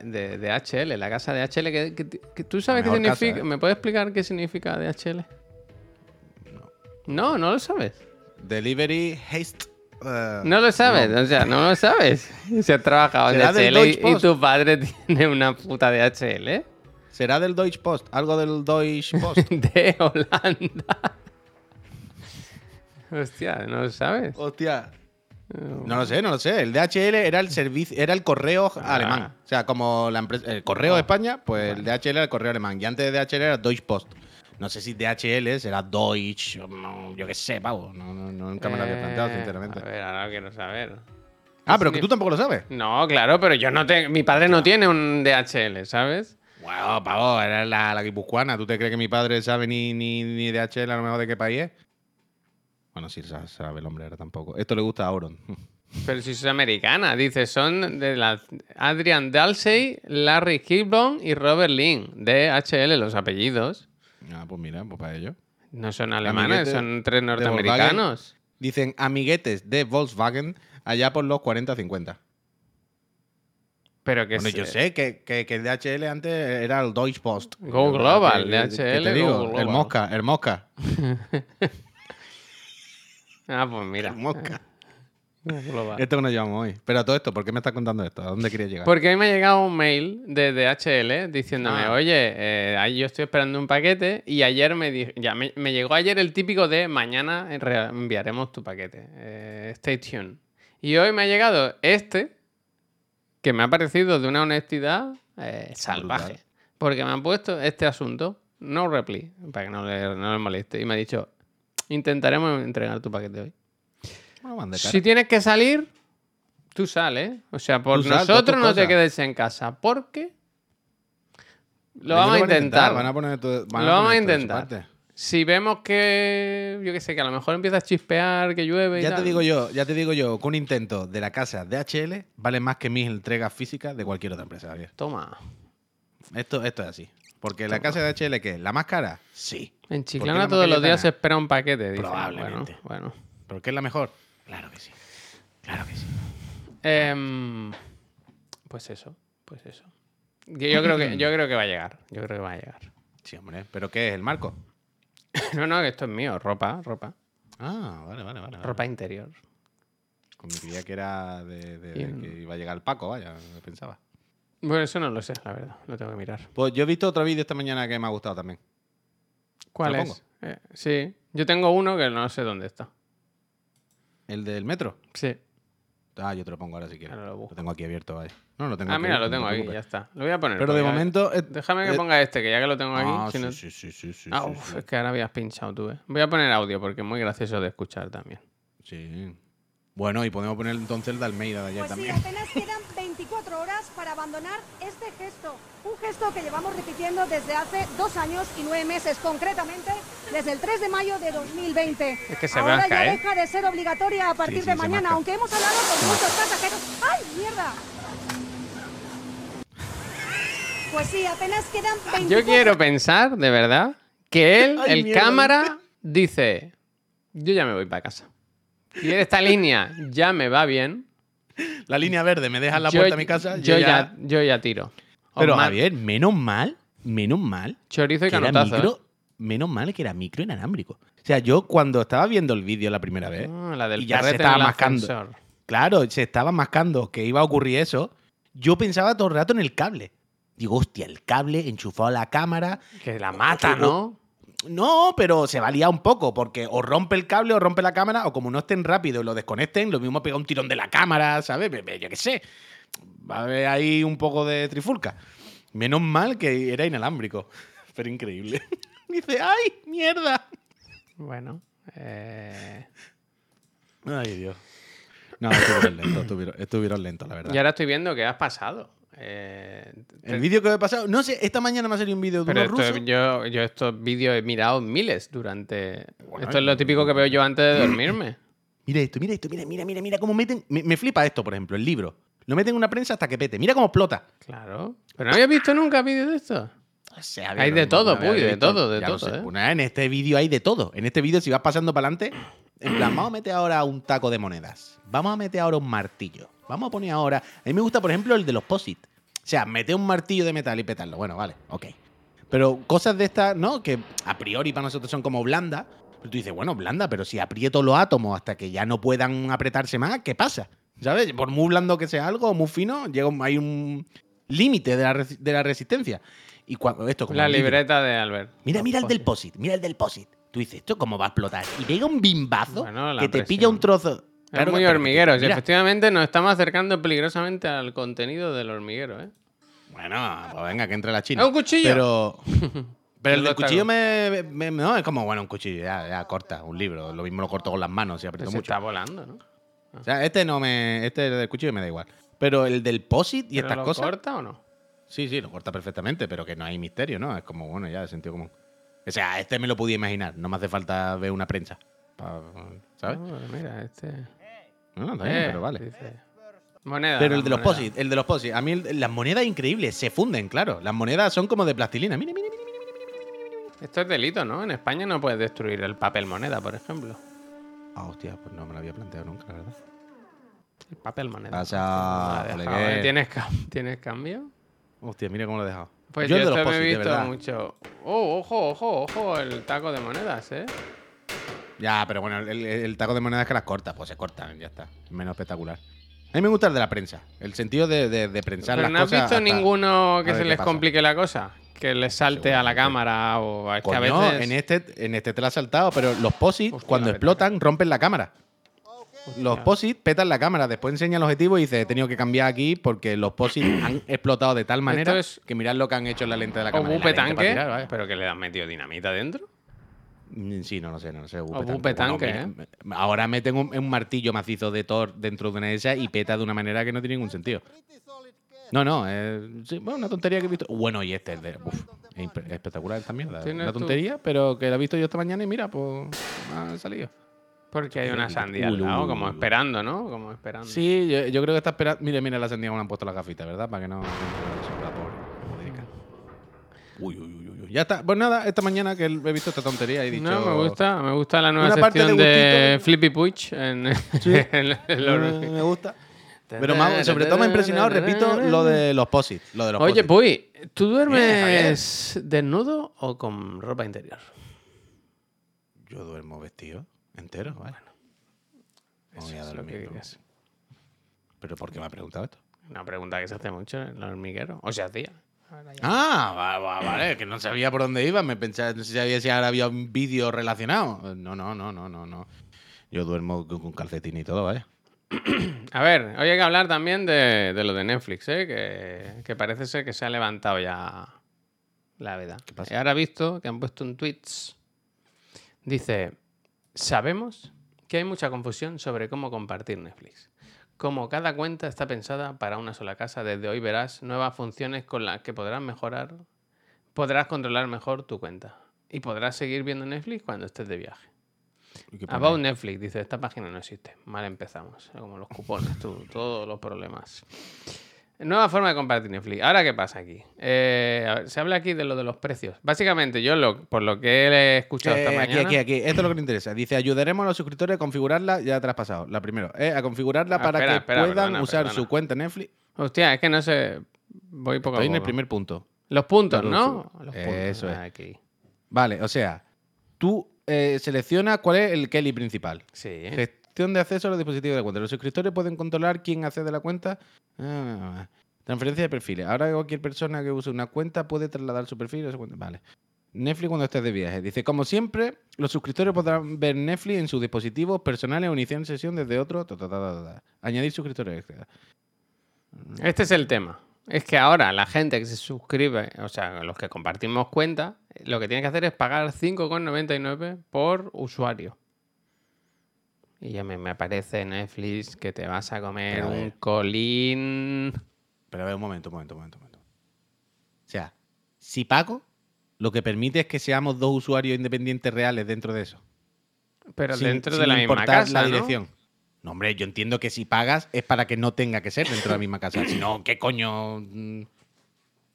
Speaker 1: de, de HL, la casa de HL. Que, que- que ¿Tú sabes qué
Speaker 2: casa,
Speaker 1: significa?
Speaker 2: ¿eh?
Speaker 1: ¿Me puedes explicar qué significa DHL? No, no lo sabes.
Speaker 2: Delivery Haste. Eh,
Speaker 1: No lo sabes, o sea, no lo sabes. Si has trabajado en
Speaker 2: ¿Será del
Speaker 1: DHL y, y tu padre tiene una puta DHL.
Speaker 2: ¿Será del Deutsche Post? ¿Algo del Deutsche Post?
Speaker 1: de Holanda. Hostia, ¿no lo sabes?
Speaker 2: Hostia. No lo sé, no lo sé. El DHL era el servicio, era el correo
Speaker 1: Ah.
Speaker 2: alemán. O sea, como la empresa, el correo de España, pues el DHL era el correo alemán. Y antes de DHL era Deutsche Post. No sé si DHL será Deutsch, no, yo qué sé, pavo. No, nunca me lo había planteado,
Speaker 1: Eh,
Speaker 2: sinceramente.
Speaker 1: A ver, ahora quiero saber.
Speaker 2: Ah, pero que tú tampoco lo sabes.
Speaker 1: No, claro, pero yo no tengo. Mi padre no tiene un DHL, ¿sabes?
Speaker 2: Bueno, pavo, era la, la guipuzcoana. ¿Tú te crees que mi padre sabe ni, ni, ni DHL a lo mejor de qué país es? Bueno, sí, sa- sabe el hombre ahora tampoco. Esto le gusta a Auron.
Speaker 1: Pero si es americana, dice, son de la Adrian Dalsey, Larry Kilbon y Robert Lin, de HL, los apellidos.
Speaker 2: Ah, pues mira, pues para ello.
Speaker 1: No son alemanes,
Speaker 2: Amiguete
Speaker 1: son tres norteamericanos.
Speaker 2: Dicen amiguetes de Volkswagen allá por los 40-50.
Speaker 1: Pero que
Speaker 2: Bueno,
Speaker 1: se-
Speaker 2: yo sé que, que, que el DHL antes era el Deutsche Post.
Speaker 1: Go Global,
Speaker 2: que
Speaker 1: DHL,
Speaker 2: te digo,
Speaker 1: Go
Speaker 2: el. Mosca, el Mosca.
Speaker 1: Ah, pues mira.
Speaker 2: El Mosca. Esto que nos llevamos hoy. Pero a todo esto, ¿por qué me estás contando esto? ¿A dónde querías llegar?
Speaker 1: Porque hoy me ha llegado un mail de DHL diciéndome,
Speaker 2: Ah.
Speaker 1: oye, eh, ahí yo estoy esperando un paquete y ayer me, di- ya me, me llegó ayer el típico de mañana re- enviaremos tu paquete. Eh, stay tuned. Y hoy me ha llegado este que me ha parecido de una honestidad eh, salvaje.
Speaker 2: Brutal.
Speaker 1: Porque me han puesto este asunto, no reply, para que no le, no le moleste. Y me ha dicho, intentaremos entregar tu paquete hoy.
Speaker 2: Bueno, van de cara.
Speaker 1: Si tienes que salir, tú sales. O sea, por
Speaker 2: Tú
Speaker 1: nosotros
Speaker 2: tus
Speaker 1: no te
Speaker 2: cosas.
Speaker 1: quedes en casa. Porque lo
Speaker 2: Ellos
Speaker 1: vamos a intentar.
Speaker 2: Van a poner todo- van
Speaker 1: Lo vamos a
Speaker 2: poner todo de su
Speaker 1: intentar.
Speaker 2: parte.
Speaker 1: Si vemos que, yo qué sé, que a lo mejor empieza a chispear, que llueve y
Speaker 2: Ya te
Speaker 1: tal.
Speaker 2: digo yo, ya te digo yo, que un intento de la casa DHL vale más que mis entregas físicas de cualquier otra empresa, Javier.
Speaker 1: Toma.
Speaker 2: Esto, esto es así. Porque la casa de DHL, ¿qué? ¿La más cara? Sí.
Speaker 1: En
Speaker 2: ¿Por qué
Speaker 1: Chiclana
Speaker 2: la
Speaker 1: todos los días se espera un paquete. dicen.
Speaker 2: Probablemente.
Speaker 1: Bueno, bueno.
Speaker 2: ¿Pero qué es la mejor? Claro que sí. Claro que sí.
Speaker 1: Em, pues eso, pues eso. Yo creo que, yo creo que va a llegar. Yo creo que va a llegar.
Speaker 2: Sí, hombre. ¿Pero qué es? ¿El marco?
Speaker 1: No, no, esto es mío. Ropa, ropa.
Speaker 2: Ah, vale, vale, vale. vale.
Speaker 1: Ropa interior.
Speaker 2: Con mi creía que era de, de- de
Speaker 1: Bien.
Speaker 2: que iba a llegar el Paco, vaya, pensaba.
Speaker 1: Bueno, eso no lo sé, la verdad. Lo tengo que mirar.
Speaker 2: Pues yo he visto otro vídeo esta mañana que me ha gustado también.
Speaker 1: ¿Cuál es? Eh, sí. Yo tengo uno que no sé dónde está.
Speaker 2: ¿El del metro?
Speaker 1: Sí.
Speaker 2: Ah, yo te lo pongo ahora si quieres.
Speaker 1: Ahora lo
Speaker 2: tengo aquí abierto, vaya. No, lo tengo
Speaker 1: Ah,
Speaker 2: aquí
Speaker 1: mira, lo tengo
Speaker 2: no te
Speaker 1: aquí, ya está. Lo voy a poner.
Speaker 2: Pero de momento. eh,
Speaker 1: Déjame que
Speaker 2: eh,
Speaker 1: ponga este, que ya que lo tengo aquí.
Speaker 2: ah,
Speaker 1: si
Speaker 2: sí,
Speaker 1: no-
Speaker 2: sí, sí, sí, sí,
Speaker 1: Ah,
Speaker 2: sí,
Speaker 1: uf,
Speaker 2: sí.
Speaker 1: es que ahora habías pinchado tú, eh. Voy a poner audio porque es muy gracioso de escuchar también.
Speaker 2: Sí. Bueno, y podemos poner entonces el de Almeida de ayer
Speaker 3: Pues sí,
Speaker 2: también.
Speaker 3: apenas quedan 24 horas para abandonar este gesto. Un gesto que llevamos repitiendo desde hace dos años y nueve meses, concretamente desde el 3 de mayo de 2020.
Speaker 1: Es que se
Speaker 3: Ahora ya
Speaker 1: ¿eh?
Speaker 3: deja de ser obligatoria a partir
Speaker 2: sí,
Speaker 3: de
Speaker 2: se
Speaker 3: mañana, aunque hemos hablado con muchos pasajeros. ¡Ay, mierda! Pues sí, apenas quedan 24
Speaker 1: Yo quiero pensar, de verdad, que él,
Speaker 2: Ay,
Speaker 1: el
Speaker 2: mierda,
Speaker 1: cámara, dice: Yo ya me voy para casa. Y esta línea ya me va bien.
Speaker 2: La línea verde, me dejas la
Speaker 1: yo,
Speaker 2: puerta de mi casa.
Speaker 1: yo, ya, yo ya tiro.
Speaker 2: Pero Javier, menos mal, menos mal
Speaker 1: Chorizo y
Speaker 2: que era
Speaker 1: canotazo.
Speaker 2: micro, menos mal que era micro inalámbrico. O sea, yo cuando estaba viendo el vídeo la primera vez,
Speaker 1: ¿eh? Ah, la del
Speaker 2: y ya se estaba mascando.
Speaker 1: ascensor.
Speaker 2: claro, se estaba mascando que iba a ocurrir eso, yo pensaba todo el rato en el cable. Digo, hostia, el cable enchufado a la cámara.
Speaker 1: Que la mata, ¿no?
Speaker 2: No, pero se va a liar un poco, porque o rompe el cable o rompe la cámara, o como no estén rápido y lo desconecten, lo mismo pega un tirón de la cámara, ¿sabes? Be- be- Yo qué sé. Va a haber ahí un poco de trifulca. Menos mal que era inalámbrico. Pero increíble. Dice, ¡ay, mierda!
Speaker 1: Bueno. eh,
Speaker 2: Ay, Dios. No, estuvieron lentos, estuvieron, estuvieron lentos, la verdad.
Speaker 1: Y ahora estoy viendo que has pasado. Eh,
Speaker 2: El vídeo que he pasado, no sé, esta mañana me ha salido un vídeo de
Speaker 1: Pero
Speaker 2: unos
Speaker 1: esto,
Speaker 2: rusos.
Speaker 1: yo, yo estos vídeos he mirado miles durante.
Speaker 2: Bueno,
Speaker 1: esto es lo típico que veo yo antes de dormirme.
Speaker 2: Mira esto, mira esto, mira, mira, mira, mira cómo meten. Me, me flipa esto, por ejemplo, el libro. Lo meten en una prensa hasta que pete. Mira cómo explota.
Speaker 1: Claro. Pero no había visto nunca vídeos de esto.
Speaker 2: O sea,
Speaker 1: Hay de todo, Puy, de todo, de
Speaker 2: Ya
Speaker 1: todo. ¿eh?
Speaker 2: En este vídeo hay de todo. En este vídeo, si vas pasando para adelante, en plan, vamos a meter ahora un taco de monedas. Vamos a meter ahora un martillo. Vamos a poner ahora. A mí me gusta, por ejemplo, el de los POSIT. O sea, meter un martillo de metal y petarlo. Bueno, vale, ok. Pero cosas de estas, ¿no? Que a priori para nosotros son como blandas. Pero tú dices, bueno, blanda, pero si aprieto los átomos hasta que ya no puedan apretarse más, ¿qué pasa? ¿Sabes? Por muy blando que sea algo, muy fino, llega hay un límite de la, de la resistencia. Y cuando esto como
Speaker 1: La
Speaker 2: libro.
Speaker 1: libreta de Albert.
Speaker 2: Mira, mira el del. POSIT, mira el del POSIT. Tú dices, ¿esto cómo va a explotar? Y pega un bimbazo
Speaker 1: Bueno,
Speaker 2: que te
Speaker 1: presión.
Speaker 2: pilla un trozo.
Speaker 1: Es
Speaker 2: Claro,
Speaker 1: muy hormiguero.
Speaker 2: mira.
Speaker 1: efectivamente nos estamos acercando peligrosamente al contenido del hormiguero, ¿eh?
Speaker 2: Bueno, pues venga, que entre la china.
Speaker 1: ¡Es un cuchillo!
Speaker 2: Pero. Pero el
Speaker 1: lo
Speaker 2: cuchillo me, me- No, es como, bueno, un cuchillo, ya, ya corta, un libro. Lo mismo lo corto con las manos y aprieto
Speaker 1: Se
Speaker 2: mucho.
Speaker 1: está volando, ¿no?
Speaker 2: O sea, este no me. Este del cuchillo me da igual. Pero el del POSIT y
Speaker 1: ¿Pero
Speaker 2: estas
Speaker 1: lo
Speaker 2: cosas.
Speaker 1: corta o no?
Speaker 2: Sí, sí, lo corta perfectamente, pero que no hay misterio, ¿no? Es como, bueno, ya de sentido común. O sea, este me lo podía imaginar, no me hace falta ver una prensa. pa- ¿Sabes?
Speaker 1: Oh, mira, este.
Speaker 2: No, está bien,
Speaker 1: Eh,
Speaker 2: pero vale.
Speaker 1: dice. Moneda.
Speaker 2: Pero el de los
Speaker 1: moneda.
Speaker 2: El de los POSIT. A mí el- las monedas increíbles, se funden, claro. Las monedas son como de plastilina. Mira, mira, mira.
Speaker 1: Esto es delito, ¿no? En España no puedes destruir el papel moneda, por ejemplo.
Speaker 2: Ah, hostia, pues no me lo había planteado nunca, la verdad.
Speaker 1: El papel moneda.
Speaker 2: Pasa, colegué.
Speaker 1: ¿eh? ¿Tienes, cam- ¿Tienes cambio?
Speaker 2: Hostia, mira cómo lo he dejado.
Speaker 1: Pues
Speaker 2: yo el de los
Speaker 1: esto me he
Speaker 2: de
Speaker 1: visto
Speaker 2: verdad.
Speaker 1: mucho. Oh, ojo, ojo, ojo, el taco de monedas, ¿eh?
Speaker 2: Ya, pero bueno, el, el- taco de monedas que las corta, pues se cortan, ya está. Menos espectacular. A mí me gusta el de la prensa. El sentido de, de, de prensar
Speaker 1: Pero
Speaker 2: las
Speaker 1: no has
Speaker 2: cosas
Speaker 1: visto
Speaker 2: hasta-
Speaker 1: ninguno que
Speaker 2: a ver
Speaker 1: se
Speaker 2: qué
Speaker 1: les
Speaker 2: pasa.
Speaker 1: complique la cosa. Que les salte a la cámara o es que a
Speaker 2: Coño,
Speaker 1: veces.
Speaker 2: en este, en este te lo has saltado, pero los POSIT,
Speaker 1: Hostia,
Speaker 2: cuando
Speaker 1: la
Speaker 2: explotan, rompen la cámara. Los POSIT petan la cámara, después enseña el objetivo y dice, he tenido que cambiar aquí porque los POSIT han explotado de tal manera
Speaker 1: es-
Speaker 2: que mirad lo que han hecho en la lente de la
Speaker 1: O
Speaker 2: cámara. Y la
Speaker 1: bupe
Speaker 2: lente para
Speaker 1: tanque,
Speaker 2: tirar, vaya.
Speaker 1: pero que le han metido dinamita dentro.
Speaker 2: Mm, Sí, no lo sé, no lo sé.
Speaker 1: O bupe tanque, ¿eh?
Speaker 2: mira, Ahora meten un, un martillo macizo de Thor dentro de una de esas y peta de una manera que no tiene ningún sentido. No, no, eh, sí, bueno, una tontería que he visto. Bueno, y este es de. uf, es espectacular esta mierda. Una
Speaker 1: tú-
Speaker 2: tontería, pero que la he visto yo esta mañana y mira, pues ha salido.
Speaker 1: Porque hay una sandía al lado, como esperando, ¿no? Como esperando.
Speaker 2: Sí, yo, yo creo que está esperando. Mira, mira la sandía como le han puesto las gafitas, ¿verdad? Para que no. la uy, uy. Ya está. Pues nada, esta mañana que he visto esta tontería y he dicho.
Speaker 1: No, me gusta, me gusta la nueva sección
Speaker 2: de.
Speaker 1: Flippy Puch en, en los-
Speaker 2: Eh, me gusta. Pero sobre todo me ha impresionado, repito, lo de los POSIT. Lo de los
Speaker 1: Oye,
Speaker 2: POSIT.
Speaker 1: Puy, ¿tú duermes desnudo o con ropa interior?
Speaker 2: Yo duermo vestido entero, vale.
Speaker 1: Eso
Speaker 2: Voy a
Speaker 1: es lo
Speaker 2: dormir. ¿Pero por qué me ha preguntado esto?
Speaker 1: Una pregunta que se hace mucho en el hormiguero. O se hacía.
Speaker 2: Ah, va- va- vale, que no sabía por dónde iba. Me pensaba, no sabía si ahora había un vídeo relacionado. No, no, no, no, no, no. Yo duermo con, calcetín y todo, vaya.
Speaker 1: A ver, hoy hay que hablar también de, de lo de Netflix, ¿eh? que, que parece ser que se ha levantado ya la veda.
Speaker 2: ¿Qué pasa?
Speaker 1: Y ahora he visto que han puesto un tweets. Dice, sabemos que hay mucha confusión sobre cómo compartir Netflix. Como cada cuenta está pensada para una sola casa, desde hoy verás nuevas funciones con las que podrás mejorar, podrás controlar mejor tu cuenta. Y podrás seguir viendo Netflix cuando estés de viaje.
Speaker 2: ¿Y qué pone
Speaker 1: About? Netflix, dice, esta página no existe. Mal empezamos. Como los cupones, tú, todos los problemas. Nueva forma de compartir Netflix. Ahora, ¿qué pasa aquí? Eh, a ver, se habla aquí de lo de los precios. Básicamente, yo lo, por lo que he escuchado esta
Speaker 2: Eh, aquí,
Speaker 1: mañana...
Speaker 2: aquí, aquí. Esto es lo que le interesa. Dice, ayudaremos a los suscriptores a configurarla, ya te la has pasado. La primero, eh, a configurarla
Speaker 1: Ah,
Speaker 2: para
Speaker 1: espera,
Speaker 2: que
Speaker 1: espera,
Speaker 2: puedan
Speaker 1: perdona,
Speaker 2: usar
Speaker 1: perdona.
Speaker 2: su cuenta Netflix.
Speaker 1: Hostia, es que no sé... Voy poco a
Speaker 2: Estoy en el
Speaker 1: poco.
Speaker 2: primer punto.
Speaker 1: Los puntos, ¿no? Los puntos.
Speaker 2: Eso es.
Speaker 1: Aquí.
Speaker 2: Vale, o sea, tú eh, seleccionas cuál es el Kelly principal.
Speaker 1: Sí.
Speaker 2: De acceso a los dispositivos de cuenta. Los suscriptores pueden controlar quién accede a la cuenta. Ah, transferencia de perfiles. Ahora cualquier persona que use una cuenta puede trasladar su perfil a su cuenta. Vale. Netflix cuando estés de viaje. Dice, como siempre, los suscriptores podrán ver Netflix en sus dispositivos personales o iniciar sesión desde otro. ta. Añadir suscriptores extra.
Speaker 1: Este es el tema. Es que ahora la gente que se suscribe, o sea, los que compartimos cuenta, lo que tiene que hacer es pagar 5,99 por usuario. Y ya me, me aparece Netflix que te vas a comer
Speaker 2: Pero a
Speaker 1: un
Speaker 2: ver.
Speaker 1: colín.
Speaker 2: Pero a ver, un momento, un momento, un momento, un momento. O sea, si pago, lo que permite es que seamos dos usuarios independientes reales dentro de eso.
Speaker 1: Pero
Speaker 2: sin-
Speaker 1: dentro de
Speaker 2: sin
Speaker 1: la misma
Speaker 2: importar
Speaker 1: casa,
Speaker 2: la
Speaker 1: ¿no?
Speaker 2: dirección. ¿no? hombre, yo entiendo que si pagas es para que no tenga que ser dentro de la misma casa. Si no, ¿qué coño? Mm,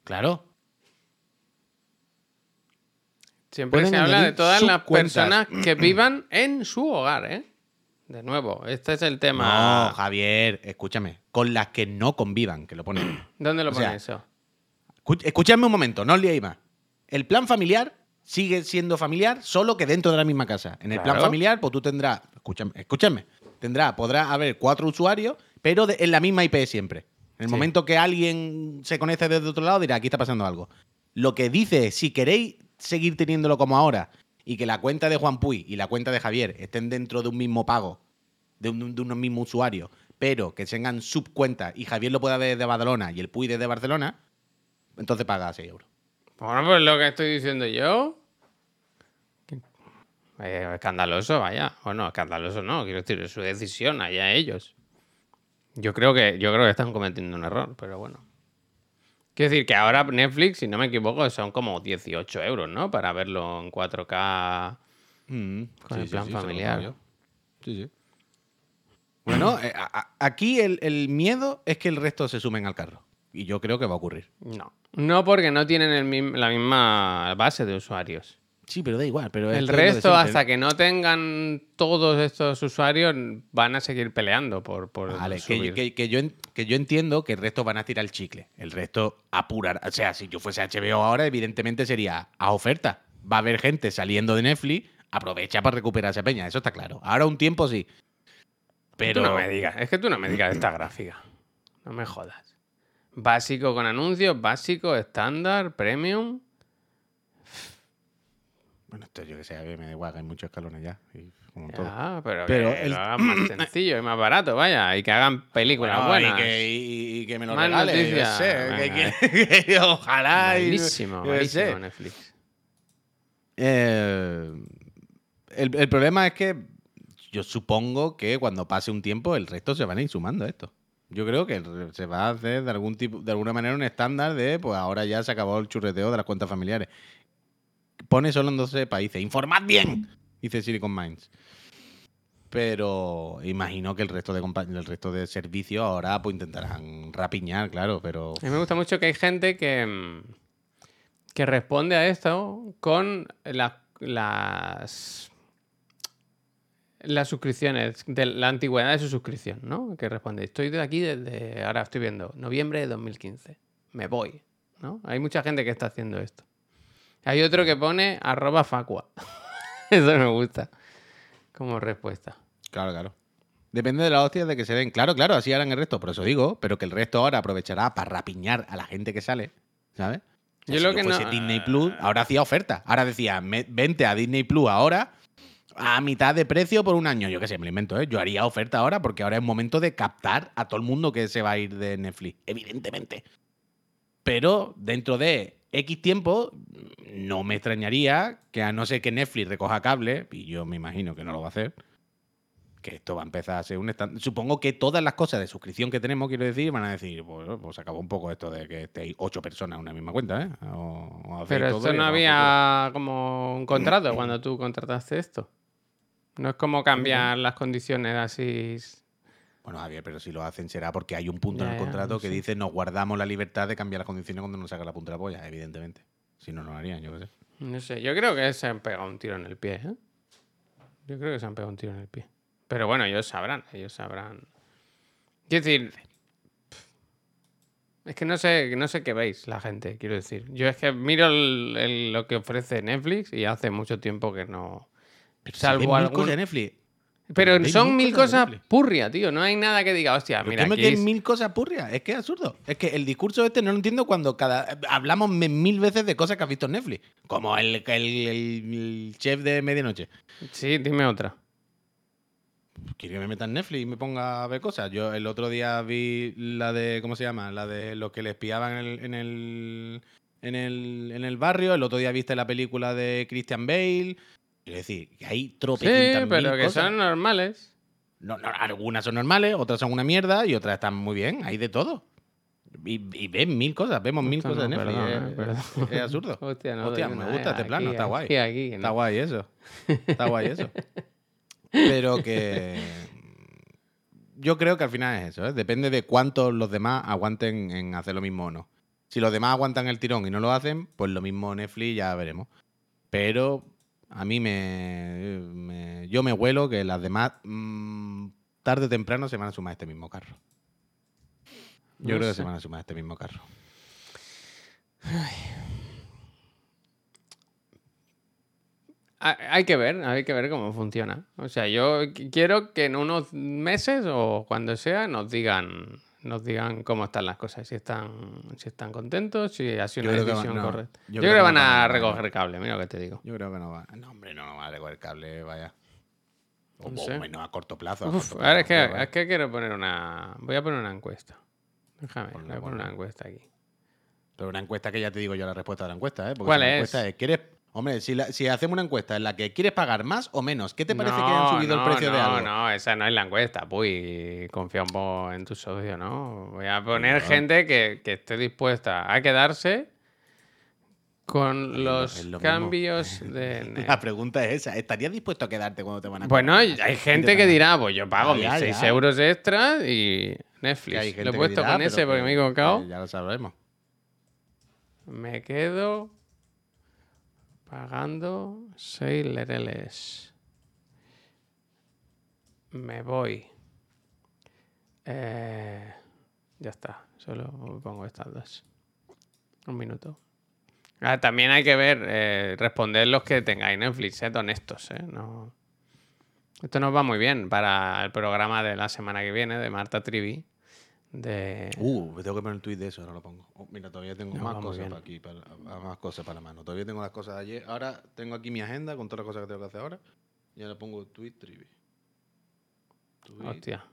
Speaker 2: Claro.
Speaker 1: Siempre
Speaker 2: Pueden
Speaker 1: se habla de
Speaker 2: añadir
Speaker 1: todas las
Speaker 2: subcuentas.
Speaker 1: personas que vivan en su hogar, ¿eh? De nuevo, este es el tema.
Speaker 2: No, Javier, escúchame. Con las que no convivan, que lo ponen.
Speaker 1: ¿Dónde lo
Speaker 2: o sea,
Speaker 1: eso?
Speaker 2: Escúchame un momento, no os liéis más. El plan familiar sigue siendo familiar, solo que dentro de la misma casa. En el plan familiar, pues tú tendrás, escúchame, escúchame, tendrá, podrá haber cuatro usuarios, pero de- en la misma IP siempre. En el
Speaker 1: Sí.
Speaker 2: momento que alguien se conecte desde otro lado, dirá, aquí está pasando algo. Lo que dice si queréis seguir teniéndolo como ahora y que la cuenta de Juan Puy y la cuenta de Javier estén dentro de un mismo pago, de, un, de unos mismos usuarios, pero que tengan subcuentas y Javier lo pueda ver de Badalona y el Puy desde Barcelona, entonces paga 6 euros.
Speaker 1: Bueno, pues lo que estoy diciendo yo. Eh, escandaloso, vaya. O no, escandaloso no, quiero decir, es su decisión, allá ellos. Yo creo que, yo creo que están cometiendo un error, pero bueno. Quiero decir que ahora Netflix, si no me equivoco, son como 18 euros, ¿no? Para verlo en 4K.
Speaker 2: Mm,
Speaker 1: Con el plan familiar.
Speaker 2: Sí, sí. Bueno, eh, a- aquí el, el miedo es que el resto se sumen al carro. Y yo creo que va a ocurrir.
Speaker 1: No. No porque no tienen el la misma base de usuarios.
Speaker 2: Sí, pero da igual. Pero
Speaker 1: El resto, hasta que no tengan todos estos usuarios, van a seguir peleando por, por
Speaker 2: Vale, que,
Speaker 1: subir.
Speaker 2: que- que yo, en- que yo entiendo que el resto van a tirar el chicle. El resto apurar. O sea, si yo fuese HBO ahora, evidentemente sería a oferta. Va a haber gente saliendo de Netflix, aprovecha para recuperar esa peña. Eso está claro. Ahora un tiempo sí. Pero
Speaker 1: Tú no me digas, es que tú no me digas esta gráfica. No me jodas. Básico con anuncios, básico, estándar, premium.
Speaker 2: Bueno, esto yo que sé, a mí me da igual, que hay muchos escalones ya. y como todo.
Speaker 1: Ya, pero,
Speaker 2: Pero
Speaker 1: que
Speaker 2: el-
Speaker 1: lo hagan más sencillo y más barato, vaya. Y que hagan películas
Speaker 2: Bueno,
Speaker 1: buenas.
Speaker 2: Y que, y- y que me lo
Speaker 1: Más
Speaker 2: regale, yo sé, que- que- ojalá. y-
Speaker 1: Malísimo,
Speaker 2: yo sé.
Speaker 1: Netflix.
Speaker 2: Eh, el, el problema es que yo supongo que cuando pase un tiempo el resto se van a ir sumando a esto. Yo creo que se va a hacer de algún tipo, de alguna manera un estándar de pues ahora ya se acabó el churreteo de las cuentas familiares. Pone solo en 12 países. ¡Informad bien! Dice Silicon Minds. Pero imagino que el resto de el resto de servicios ahora pues intentarán rapiñar, claro, pero
Speaker 1: A mí me gusta mucho que hay gente que, mm, que responde a esto con la- las, las suscripciones, la antigüedad de su suscripción, ¿no? Que responde, estoy de aquí desde, ahora estoy viendo, noviembre de 2015, me voy, ¿no? Hay mucha gente que está haciendo esto. Hay otro que pone arroba facua. Eso me gusta como respuesta.
Speaker 2: Claro, claro. Depende de las hostias de que se den. Claro, claro, así harán el resto, por eso digo, pero que el resto ahora aprovechará para rapiñar a la gente que sale, ¿sabes? O sea,
Speaker 1: Yo
Speaker 2: si
Speaker 1: lo que
Speaker 2: fuese
Speaker 1: no-
Speaker 2: Disney Plus, ahora hacía oferta. Ahora decía, "Me- vente a Disney Plus ahora a mitad de precio por un año. Yo qué sé, me lo invento, ¿eh? Yo haría oferta ahora porque ahora es momento de captar a todo el mundo que se va a ir de Netflix, evidentemente. Pero dentro de X tiempo, no me extrañaría que a no ser que Netflix recoja cable, y yo me imagino que no lo va a hacer, que esto va a empezar a ser un estándar. Supongo que todas las cosas de suscripción que tenemos, quiero decir, van a decir, pues, pues acabó un poco esto de que estéis ocho personas en una misma cuenta, ¿eh? O- o
Speaker 1: Pero esto no había como un contrato cuando tú contrataste esto. No es como cambiar las condiciones así.
Speaker 2: Bueno, Javier, pero si lo hacen será porque hay un punto en el
Speaker 1: ya,
Speaker 2: contrato
Speaker 1: no
Speaker 2: que
Speaker 1: sé.
Speaker 2: dice nos guardamos la libertad de cambiar las condiciones cuando nos saca la punta de la polla, evidentemente. Si no, no lo harían, yo qué sé.
Speaker 1: No sé, yo creo que se han pegado un tiro en el pie, ¿eh? Yo creo que se han pegado un tiro en el pie. Pero bueno, ellos sabrán, ellos sabrán. Quiero decir. Es que no sé, no sé qué veis la gente, quiero decir. Yo es que miro el- el- lo que ofrece Netflix y hace mucho tiempo que no.
Speaker 2: Pero si
Speaker 1: Salvo
Speaker 2: mil
Speaker 1: algún-
Speaker 2: de Netflix.
Speaker 1: Pero son
Speaker 2: mil cosas
Speaker 1: cosas purria, tío. No hay nada que diga, hostia,
Speaker 2: ¿Pero
Speaker 1: mira, aquí
Speaker 2: quedan
Speaker 1: es-
Speaker 2: mil cosas purrias? Es que es absurdo. Es que el discurso este no lo entiendo cuando cada hablamos mil veces de cosas que has visto en Netflix. Como el, el- el- el chef de medianoche.
Speaker 1: Sí, dime otra.
Speaker 2: ¿Quiere que me meta en Netflix y me ponga a ver cosas? Yo el otro día vi la de. ¿Cómo se llama? La de los que le espiaban en el. En el en el, en el barrio, el otro día viste la película de Christian Bale. Quiero decir, que hay
Speaker 1: Sí,
Speaker 2: tropecientas
Speaker 1: pero
Speaker 2: mil
Speaker 1: que
Speaker 2: cosas.
Speaker 1: son normales.
Speaker 2: No, no, algunas son normales, otras son una mierda y otras están muy bien. Hay de todo. Y, y ven mil cosas, vemos mil cosas
Speaker 1: no,
Speaker 2: en Netflix. es,
Speaker 1: perdón.
Speaker 2: es absurdo.
Speaker 1: Hostia, no
Speaker 2: Hostia, me gusta
Speaker 1: eh.
Speaker 2: este plano, está guay.
Speaker 1: aquí, aquí,
Speaker 2: Está
Speaker 1: ¿no?
Speaker 2: guay eso. Está guay eso. Pero que. Yo creo que al final es eso, ¿eh? Depende de cuántos los demás aguanten en hacer lo mismo o no. Si los demás aguantan el tirón y no lo hacen, pues lo mismo Netflix ya veremos. Pero a mí me, me- yo me huelo que las demás mm, tarde o temprano se van a sumar a este mismo carro. Yo
Speaker 1: No
Speaker 2: creo que
Speaker 1: sé.
Speaker 2: se van a sumar a este mismo carro.
Speaker 1: Ha- Hay que ver, hay que ver cómo funciona. O sea, yo qu- quiero que en unos meses o cuando sea nos digan, nos digan cómo están las cosas, si están, si están contentos, si ha sido
Speaker 2: Yo
Speaker 1: una decisión
Speaker 2: van- no,
Speaker 1: correcta.
Speaker 2: yo
Speaker 1: Yo,
Speaker 2: creo
Speaker 1: creo que van
Speaker 2: no van
Speaker 1: a recoger cable, mira lo que te digo.
Speaker 2: Yo creo que no va. No, hombre, no, no va a recoger cable, vaya. O
Speaker 1: sé.
Speaker 2: menos a corto plazo. a corto
Speaker 1: ahora es que, es que quiero poner una. Voy a poner una encuesta. Déjame, voy a poner una encuesta aquí.
Speaker 2: Pero una encuesta que ya te digo yo la respuesta de la encuesta, ¿eh? Porque
Speaker 1: ¿Cuál
Speaker 2: la
Speaker 1: es?
Speaker 2: encuesta es, ¿quieres, hombre, si, la- si hacemos una encuesta en la que quieres pagar más o menos, ¿qué te parece que han
Speaker 1: No,
Speaker 2: subido
Speaker 1: no,
Speaker 2: el precio
Speaker 1: no,
Speaker 2: de algo?
Speaker 1: No, esa no es la encuesta. Un poco en tu socio, ¿no? Voy a poner gente que, que esté dispuesta a quedarse con los
Speaker 2: mismo.
Speaker 1: cambios de...
Speaker 2: La pregunta es esa. ¿Estarías dispuesto a quedarte cuando te van a
Speaker 1: Bueno, hay gente que dirá, pues yo pago mis
Speaker 2: ya,
Speaker 1: 6
Speaker 2: ya.
Speaker 1: euros extra y Netflix.
Speaker 2: hay gente
Speaker 1: Lo he puesto
Speaker 2: dirá,
Speaker 1: con ese porque
Speaker 2: que-
Speaker 1: me he equivocado.
Speaker 2: Ya lo sabremos.
Speaker 1: Me quedo pagando 6 lereles. Me voy. Eh, ya está. Solo pongo estas dos. Un minuto. Ah, también hay que ver, eh, responder los que tengáis Netflix, sed honestos, ¿eh? No... Esto nos va muy bien para el programa de la semana que viene de Marta Trivi. De...
Speaker 2: Uh, me tengo que poner el tweet de eso, ahora lo pongo. Oh, mira, todavía tengo
Speaker 1: No,
Speaker 2: más cosas
Speaker 1: bien.
Speaker 2: para aquí, para, más cosas para la mano. Todavía tengo las cosas de ayer. Ahora tengo aquí mi agenda con todas las cosas que tengo que hacer ahora. Y ahora pongo tweet trivi. Tweet.
Speaker 1: Hostia.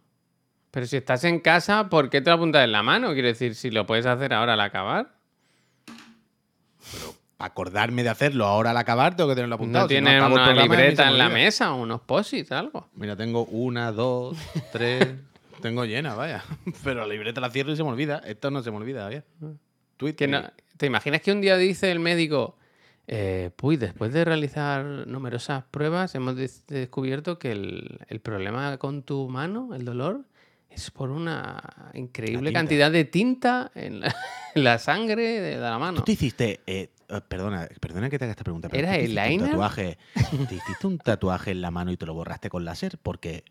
Speaker 1: Pero si estás en casa, ¿por qué te lo apuntas en la mano? Quiero decir, si lo puedes hacer ahora al acabar.
Speaker 2: Para acordarme de hacerlo ahora al acabar, tengo que tenerlo apuntado.
Speaker 1: ¿No
Speaker 2: si
Speaker 1: tienes una libreta en la mesa, unos posits, algo?
Speaker 2: Mira, tengo una, dos, tres. tengo llena, vaya. Pero la libreta la cierro y se me olvida. Esto no se me olvida,
Speaker 1: Que
Speaker 2: trivi.
Speaker 1: no- ¿Te imaginas que un día dice el médico, eh, pues después de realizar numerosas pruebas, hemos des- descubierto que el, el problema con tu mano, el dolor, es por una increíble cantidad de tinta en la, en la sangre de la mano?
Speaker 2: ¿Tú te hiciste, eh, eh, perdona, perdona que te haga esta pregunta, pero
Speaker 1: ¿Era
Speaker 2: ¿tú te hiciste un
Speaker 1: eyeliner?
Speaker 2: tatuaje, ¿te hiciste un tatuaje en la mano y te lo borraste con láser? Porque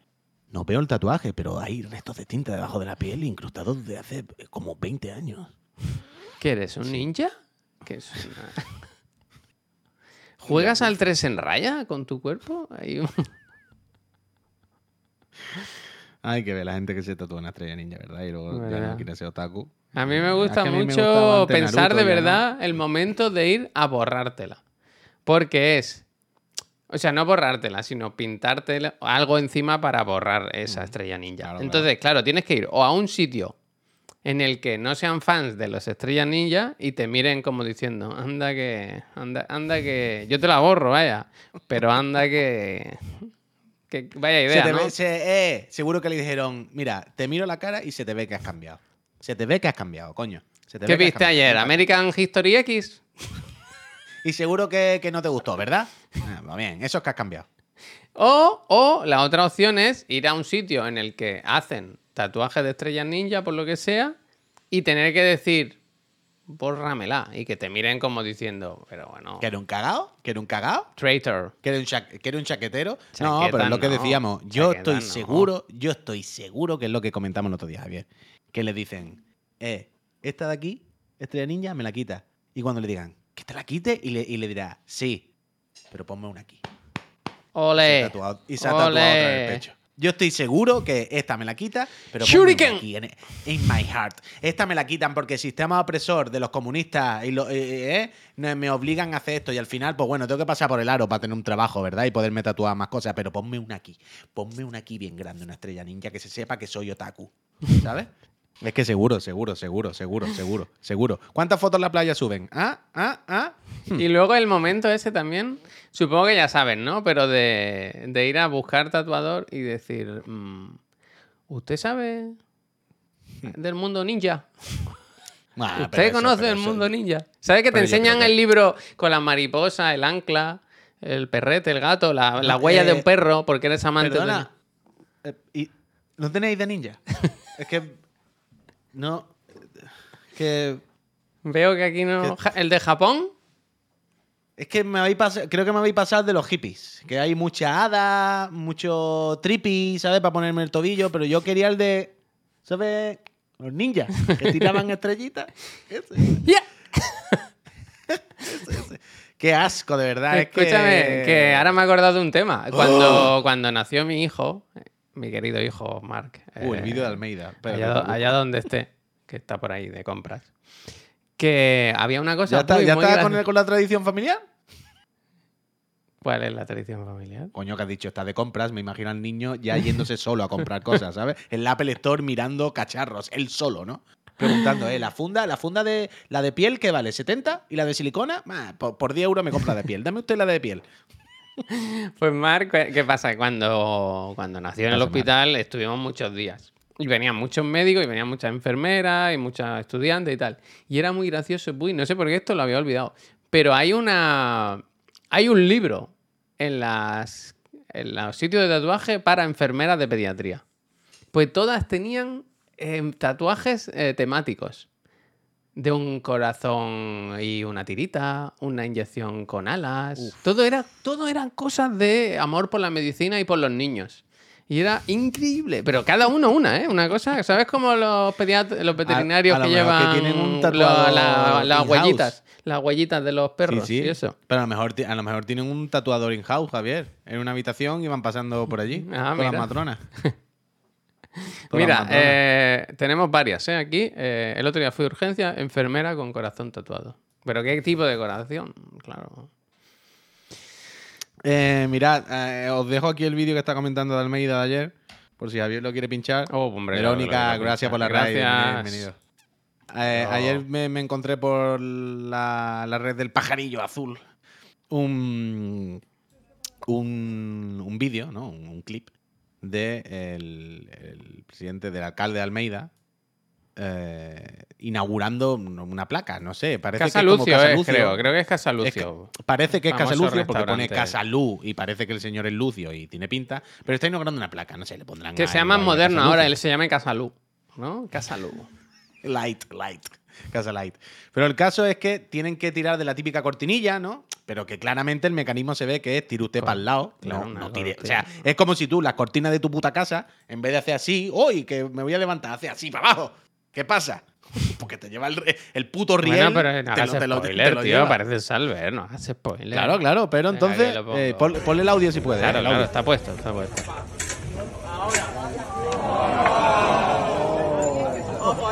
Speaker 2: no veo el tatuaje, pero hay restos de tinta debajo de la piel incrustados de hace eh, como 20 años.
Speaker 1: ¿Qué eres? ¿Un ninja? ¿Qué es una- ¿Juegas al 3 en raya con tu cuerpo? Hay un-
Speaker 2: Hay que ver la gente que se tatúa una estrella ninja, ¿verdad? Y luego ya
Speaker 1: ¿Verdad?
Speaker 2: no quiere ser otaku.
Speaker 1: A mí me gusta
Speaker 2: mí
Speaker 1: mucho pensar
Speaker 2: Naruto,
Speaker 1: de
Speaker 2: ya no.
Speaker 1: verdad el momento de ir a borrártela. Porque es. O sea, no borrártela, sino pintártela algo encima para borrar esa estrella ninja.
Speaker 2: Claro,
Speaker 1: Entonces, claro, tienes que ir o a un sitio en el que no sean fans de los estrellas ninja y te miren como diciendo, anda que. Anda, anda que. Yo te la borro, vaya. Pero anda que. Que vaya idea,
Speaker 2: Se te
Speaker 1: ¿no?
Speaker 2: ve- se- eh, seguro que le dijeron, mira, te miro la cara y se te ve que has cambiado. Se te ve que has cambiado, coño. Se te
Speaker 1: ¿Qué
Speaker 2: ve que
Speaker 1: viste ayer? ¿American History X?
Speaker 2: Y seguro que, que no te gustó, ¿verdad? Ah, va bien, eso es que has cambiado.
Speaker 1: O, o la otra opción es ir a un sitio en el que hacen tatuajes de estrellas ninja, por lo que sea, y tener que decir, bórramela, y que te miren como diciendo, pero bueno,
Speaker 2: ¿Que era un cagao? ¿Que era un cagao?
Speaker 1: traitor.
Speaker 2: ¿Que era un, cha- que era un chaquetero? no, pero es lo que
Speaker 1: no,
Speaker 2: decíamos. Yo
Speaker 1: chaqueta
Speaker 2: estoy
Speaker 1: no.
Speaker 2: seguro, yo estoy seguro que es lo que comentamos el otro día, Javier. Que le dicen, eh, esta de aquí, estrella ninja, me la quita. Y cuando le digan, que te la quite, y le, y le dirá, sí, pero ponme una aquí. Y se ha
Speaker 1: Ole.
Speaker 2: tatuado, y se ha tatuado otra en el pecho. Yo estoy seguro que esta me la quita, pero
Speaker 1: Shuriken.
Speaker 2: aquí, en, in my heart. Esta me la quitan porque el sistema opresor de los comunistas y lo- eh, eh, no- me obligan a hacer esto y al final, pues bueno, tengo que pasar por el aro para tener un trabajo, ¿verdad? Y poderme tatuar más cosas, pero ponme una aquí. Ponme una aquí bien grande, una estrella ninja, que se sepa que soy otaku, ¿sabes? Es que seguro, seguro, seguro, seguro, seguro, seguro. ¿Cuántas fotos en la playa suben? ¿Ah? ¿Ah? ¿Ah?
Speaker 1: Y luego el momento ese también, supongo que ya saben, ¿no? Pero de, de ir a buscar tatuador y decir, mm, ¿usted sabe del mundo ninja?
Speaker 2: Ah,
Speaker 1: ¿Usted conoce el
Speaker 2: eso-
Speaker 1: mundo ninja? ¿Sabe que te enseñan
Speaker 2: que-
Speaker 1: el libro con la mariposa, el ancla, el perrete, el gato, la, huella de
Speaker 2: eh,
Speaker 1: un perro, porque eres amante de-
Speaker 2: Perdona, eh, ¿y ¿no tenéis de ninja? es que. No. Que.
Speaker 1: Veo que aquí no. ¿El de Japón?
Speaker 2: Es que me habéis pasado, creo que me habéis pasado de los hippies. Que hay mucha hada, mucho trippy, ¿sabes? Para ponerme el tobillo, pero yo quería el de. ¿Sabes? Los ninjas, que tiraban estrellitas. Ese. Qué asco, de verdad. es
Speaker 1: Escúchame, que... ahora me he acordado de un tema.
Speaker 2: Oh.
Speaker 1: Cuando, cuando nació mi hijo, mi querido hijo Mark.
Speaker 2: Uh, el
Speaker 1: eh,
Speaker 2: vídeo de Almeida. Espera,
Speaker 1: allá,
Speaker 2: que
Speaker 1: donde esté, que está por ahí de compras. Que había una cosa.
Speaker 2: ¿Ya está,
Speaker 1: muy,
Speaker 2: ya
Speaker 1: muy
Speaker 2: está con, el- la tradición familiar?
Speaker 1: ¿Cuál es la tradición familiar?
Speaker 2: Coño, que has dicho, está de compras, me imagino al niño ya yéndose solo a comprar cosas, ¿sabes? En la Apple Store mirando cacharros, él solo, ¿no? Preguntando, ¿eh? La funda, la funda de la de piel, ¿qué vale? ¿70? ¿Y la de silicona? Por, por 10 euros me compra de piel. Dame usted la de piel.
Speaker 1: Pues Mark, ¿qué qué pasa? Cuando, cuando nació en el hospital estuvimos muchos días. Y venían muchos médicos y venían muchas enfermeras y muchas estudiantes y tal. Y era muy gracioso. Uy, no sé por qué esto lo había olvidado. Pero hay una. Hay un libro en las. En los sitios de tatuaje para enfermeras de pediatría. Pues todas tenían eh, tatuajes eh, temáticos. De un corazón y una tirita, una inyección con alas. Todo era, todo eran cosas de amor por la medicina y por los niños. Y era increíble. Pero cada uno una, ¿eh? Una cosa, ¿sabes cómo los, los veterinarios
Speaker 2: a
Speaker 1: que
Speaker 2: mejor que
Speaker 1: llevan
Speaker 2: tienen un
Speaker 1: lo- la- las huellitas? Las huellitas de los perros
Speaker 2: Sí, sí.
Speaker 1: y eso.
Speaker 2: Pero a lo, mejor, a lo mejor tienen un tatuador in-house, Javier. En una habitación y van pasando por allí.
Speaker 1: Ah,
Speaker 2: con las
Speaker 1: mira.
Speaker 2: matronas.
Speaker 1: Mira, eh, tenemos varias, ¿eh? Aquí. eh, el otro día fui a urgencia, enfermera con corazón tatuado. ¿Pero qué tipo de corazón? Claro.
Speaker 2: Mirad, os dejo aquí el vídeo que está comentando de Almeida de ayer. Por si Javier lo quiere pinchar.
Speaker 1: Oh, hombre,
Speaker 2: Verónica, gracias por la.
Speaker 1: Gracias.
Speaker 2: Bienvenido.
Speaker 1: No.
Speaker 2: Ayer me, me encontré por la, la red del pajarillo azul un, un, un vídeo, ¿no? un, un clip de el, el presidente del alcalde de Almeida eh, inaugurando una placa, no sé, parece que es como
Speaker 1: Lucio,
Speaker 2: Casa
Speaker 1: es,
Speaker 2: Lucio.
Speaker 1: creo. Creo que es Casa
Speaker 2: Es que
Speaker 1: Lucio.
Speaker 2: parece que es Casa
Speaker 1: Famoso
Speaker 2: Lucio porque pone
Speaker 1: restaurante.
Speaker 2: Casa Lu y parece que el señor es Lucio y tiene pinta, pero está inaugurando una placa, no sé, le pondrán
Speaker 1: Que sea más moderno ahora, él se llama Casalú. ¿No? Casalú.
Speaker 2: Light, light. Casa light. Pero el caso es que tienen que tirar de la típica cortinilla, ¿no? Pero que claramente el mecanismo se ve que es tire usted para el lado.
Speaker 1: claro,
Speaker 2: no, no tire. O sea, es como si tú las cortinas de tu puta casa, en vez de hacer así, ¡Uy! Que me voy a levantar, hace así para abajo. ¿Qué pasa? Porque te lleva el, el puto riel.
Speaker 1: Bueno, pero no
Speaker 2: te
Speaker 1: hagas
Speaker 2: lo- te lo- te
Speaker 1: tío. Parece salver, no hagas spoiler.
Speaker 2: Claro, claro, pero entonces eh, pon- ponle el audio si puede.
Speaker 1: Claro,
Speaker 2: el
Speaker 1: claro, está puesto, está puesto.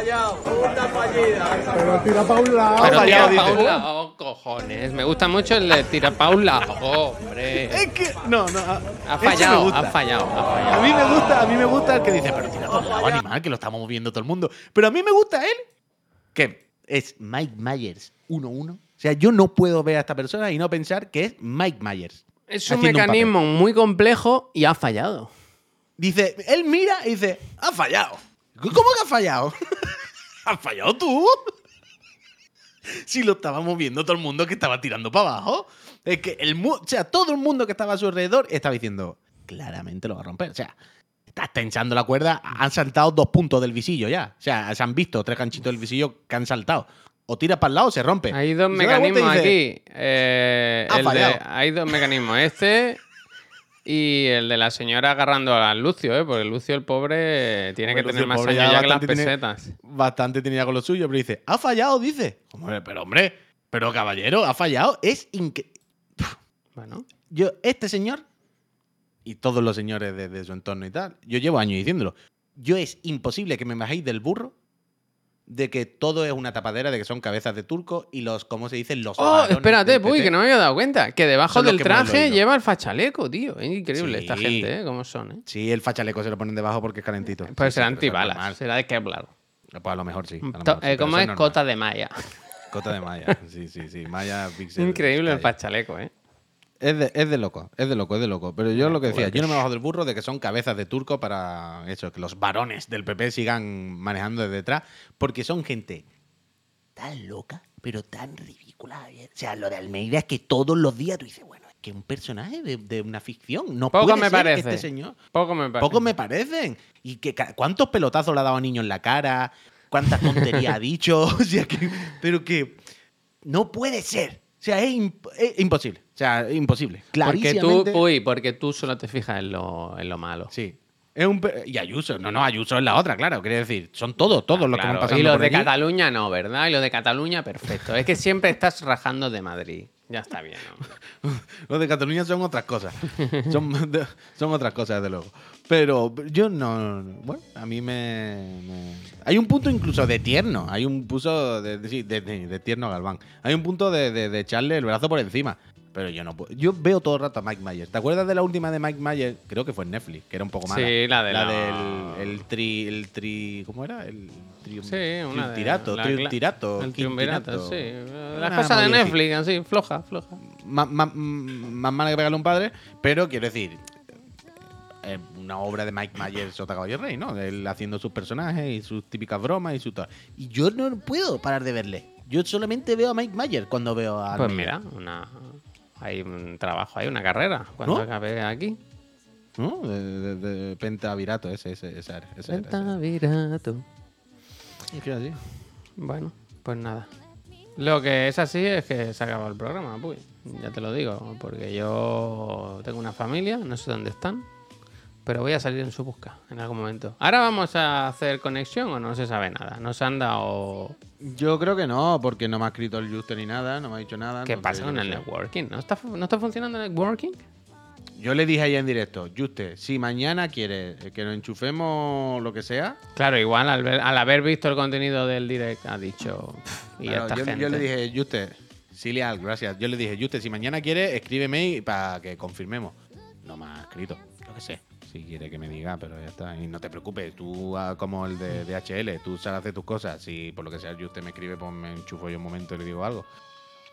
Speaker 4: Pero tira pa' un lado.
Speaker 1: Pero
Speaker 2: fallado,
Speaker 1: tira pa' un lado, cojones. Me gusta mucho el de tira pa' un lado, hombre.
Speaker 2: Es que. No, no.
Speaker 1: Ha fallado, ha fallado,
Speaker 2: A
Speaker 1: fallado.
Speaker 2: mí me gusta, a mí me gusta el que dice, pero tira por el lado, animal, que lo estamos viendo todo el mundo. Pero a mí me gusta él, que es Mike Myers 1-1. O sea, yo no puedo ver a esta persona y no pensar que es Mike Myers.
Speaker 1: Es un mecanismo muy complejo y ha fallado.
Speaker 2: Dice, él mira y dice, ha fallado. ¿Cómo que ha fallado? ¿Has fallado tú? Si lo estábamos viendo todo el mundo que estaba tirando para abajo. Es que el mu- o sea, todo el mundo que estaba a su alrededor estaba diciendo, claramente lo va a romper. O sea, estás tensando la cuerda, han saltado dos puntos del visillo ya. O sea, se han visto tres ganchitos del visillo que han saltado. O tira para el lado o se rompe.
Speaker 1: Hay dos mecanismos
Speaker 2: dice,
Speaker 1: aquí. Eh,
Speaker 2: Ha
Speaker 1: el de- hay dos mecanismos. Este y el de la señora agarrando a Lucio, ¿eh? Porque Lucio, el pobre, tiene
Speaker 2: Hombre,
Speaker 1: que
Speaker 2: Lucio,
Speaker 1: tener más años
Speaker 2: ya
Speaker 1: que las
Speaker 2: tiene-
Speaker 1: pesetas.
Speaker 2: Bastante tenía con lo suyo, pero dice, ha fallado, dice. Hombre, pero hombre, pero caballero, ha fallado. Es increíble.
Speaker 1: Bueno,
Speaker 2: yo, este señor, y todos los señores de, de su entorno y tal, yo llevo años diciéndolo, yo es imposible que me bajéis del burro de que todo es una tapadera, de que son cabezas de turco y los, ¿cómo se dice? Los
Speaker 1: Oh, espérate,
Speaker 2: PP.
Speaker 1: que no me había dado cuenta. Que debajo del
Speaker 2: que
Speaker 1: traje lleva el fachaleco, tío. Es increíble esta gente, ¿eh? Cómo son, ¿eh?
Speaker 2: Sí, el fachaleco se lo ponen debajo porque es calentito.
Speaker 1: Pues
Speaker 2: Sí,
Speaker 1: será
Speaker 2: sí,
Speaker 1: antibalas, será de Kevlar.
Speaker 2: Pues a lo mejor sí. mejor
Speaker 1: eh, ¿Cómo es? Cota de malla.
Speaker 2: Cota de malla. Sí, sí, sí. Malla.
Speaker 1: Increíble el fachaleco, ¿eh?
Speaker 2: Es de, es de loco, es de loco, es de loco. Pero yo lo que decía, yo no me bajo del burro de que son cabezas de turco para eso, que los varones del PP sigan manejando desde detrás, porque son gente tan loca, pero tan ridícula. O sea, lo de Almeida es que todos los días tú dices, bueno, es que un personaje de, de una ficción. No
Speaker 1: Poco
Speaker 2: puede
Speaker 1: me
Speaker 2: ser que
Speaker 1: parece.
Speaker 2: este señor.
Speaker 1: Poco me parece.
Speaker 2: Pocos me parecen. ¿Y que, cuántos pelotazos le ha dado a niño en la cara? ¿Cuántas tonterías ha dicho? O sea, que, pero que no puede ser. O sea, es, imp- es imposible. O sea, es imposible.
Speaker 1: Porque tú. Puy, porque tú solo te fijas en lo, en lo malo.
Speaker 2: Sí. Es un pe- y Ayuso. No, no, Ayuso es la otra, claro. Quiere decir, son todos, todos los que van
Speaker 1: Claro,
Speaker 2: pasando
Speaker 1: y los
Speaker 2: por
Speaker 1: de
Speaker 2: allí.
Speaker 1: Cataluña no, ¿verdad? Y los de Cataluña, perfecto. Es que siempre estás rajando de Madrid. Ya está bien, ¿no?
Speaker 2: Los de Cataluña son otras cosas. son, son otras cosas, desde luego. Pero yo no. Bueno, a mí me, me- Hay un punto incluso de tierno. Hay un punto de, de, de- de- tierno Galván. Hay un punto de, echarle el brazo por encima. Pero yo no puedo. Yo veo todo el rato a Mike Myers. ¿Te acuerdas de la última de Mike Myers? Creo que fue en Netflix, que era un poco mala.
Speaker 1: Sí, la de la-
Speaker 2: del el tri, el tri. ¿Cómo era? El triun-
Speaker 1: Sí, una
Speaker 2: triunvirato.
Speaker 1: la-
Speaker 2: triunvirato.
Speaker 1: El triunvirato, sí. Las
Speaker 2: Una
Speaker 1: cosas de Netflix, así, floja, floja.
Speaker 2: más, más- más mala que pegarle a un padre, pero quiero decir, una obra de Mike Myers, Sota Caballo Rey, ¿no? Él haciendo sus personajes y sus típicas bromas y su tal. Y yo no puedo parar de verle. Yo solamente veo a Mike Mayer cuando veo a.
Speaker 1: Pues mira, una, hay un trabajo, hay una carrera. Cuando
Speaker 2: ¿No?
Speaker 1: acabe aquí.
Speaker 2: ¿No? De, de- de Pentavirato, ese, ese, ese, ese era, ese era. Es que así.
Speaker 1: Bueno, pues nada. Lo que es así es que se ha acabado el programa, Puy. Ya te lo digo, porque yo tengo una familia, no sé dónde están, pero voy a salir en su busca en algún momento. Ahora vamos a hacer conexión o no se sabe nada. Nos han dado.
Speaker 2: Yo creo que no, porque no me ha escrito el Juste ni nada, no me ha dicho nada.
Speaker 1: ¿Qué
Speaker 2: entonces
Speaker 1: pasa con
Speaker 2: no
Speaker 1: el
Speaker 2: sé.
Speaker 1: networking? ¿No está, ¿No está funcionando el networking?
Speaker 2: Yo le dije ayer en directo, Juste, si mañana quiere que nos enchufemos lo que sea,
Speaker 1: Claro, igual al, ver- al haber visto el contenido del direct ha dicho. "Pff, Y
Speaker 2: claro,
Speaker 1: esta
Speaker 2: yo,
Speaker 1: gente.
Speaker 2: yo le dije, Juste, Cilial, gracias. Yo le dije, Juste, si mañana quiere, escríbeme para que confirmemos. No me ha escrito, yo qué sé. Si quiere que me diga, pero ya está. Y no te preocupes, tú ah, como el de DHL, tú sales a hacer tus cosas. Si por lo que sea Juste me escribe, pues me enchufo yo un momento y le digo algo.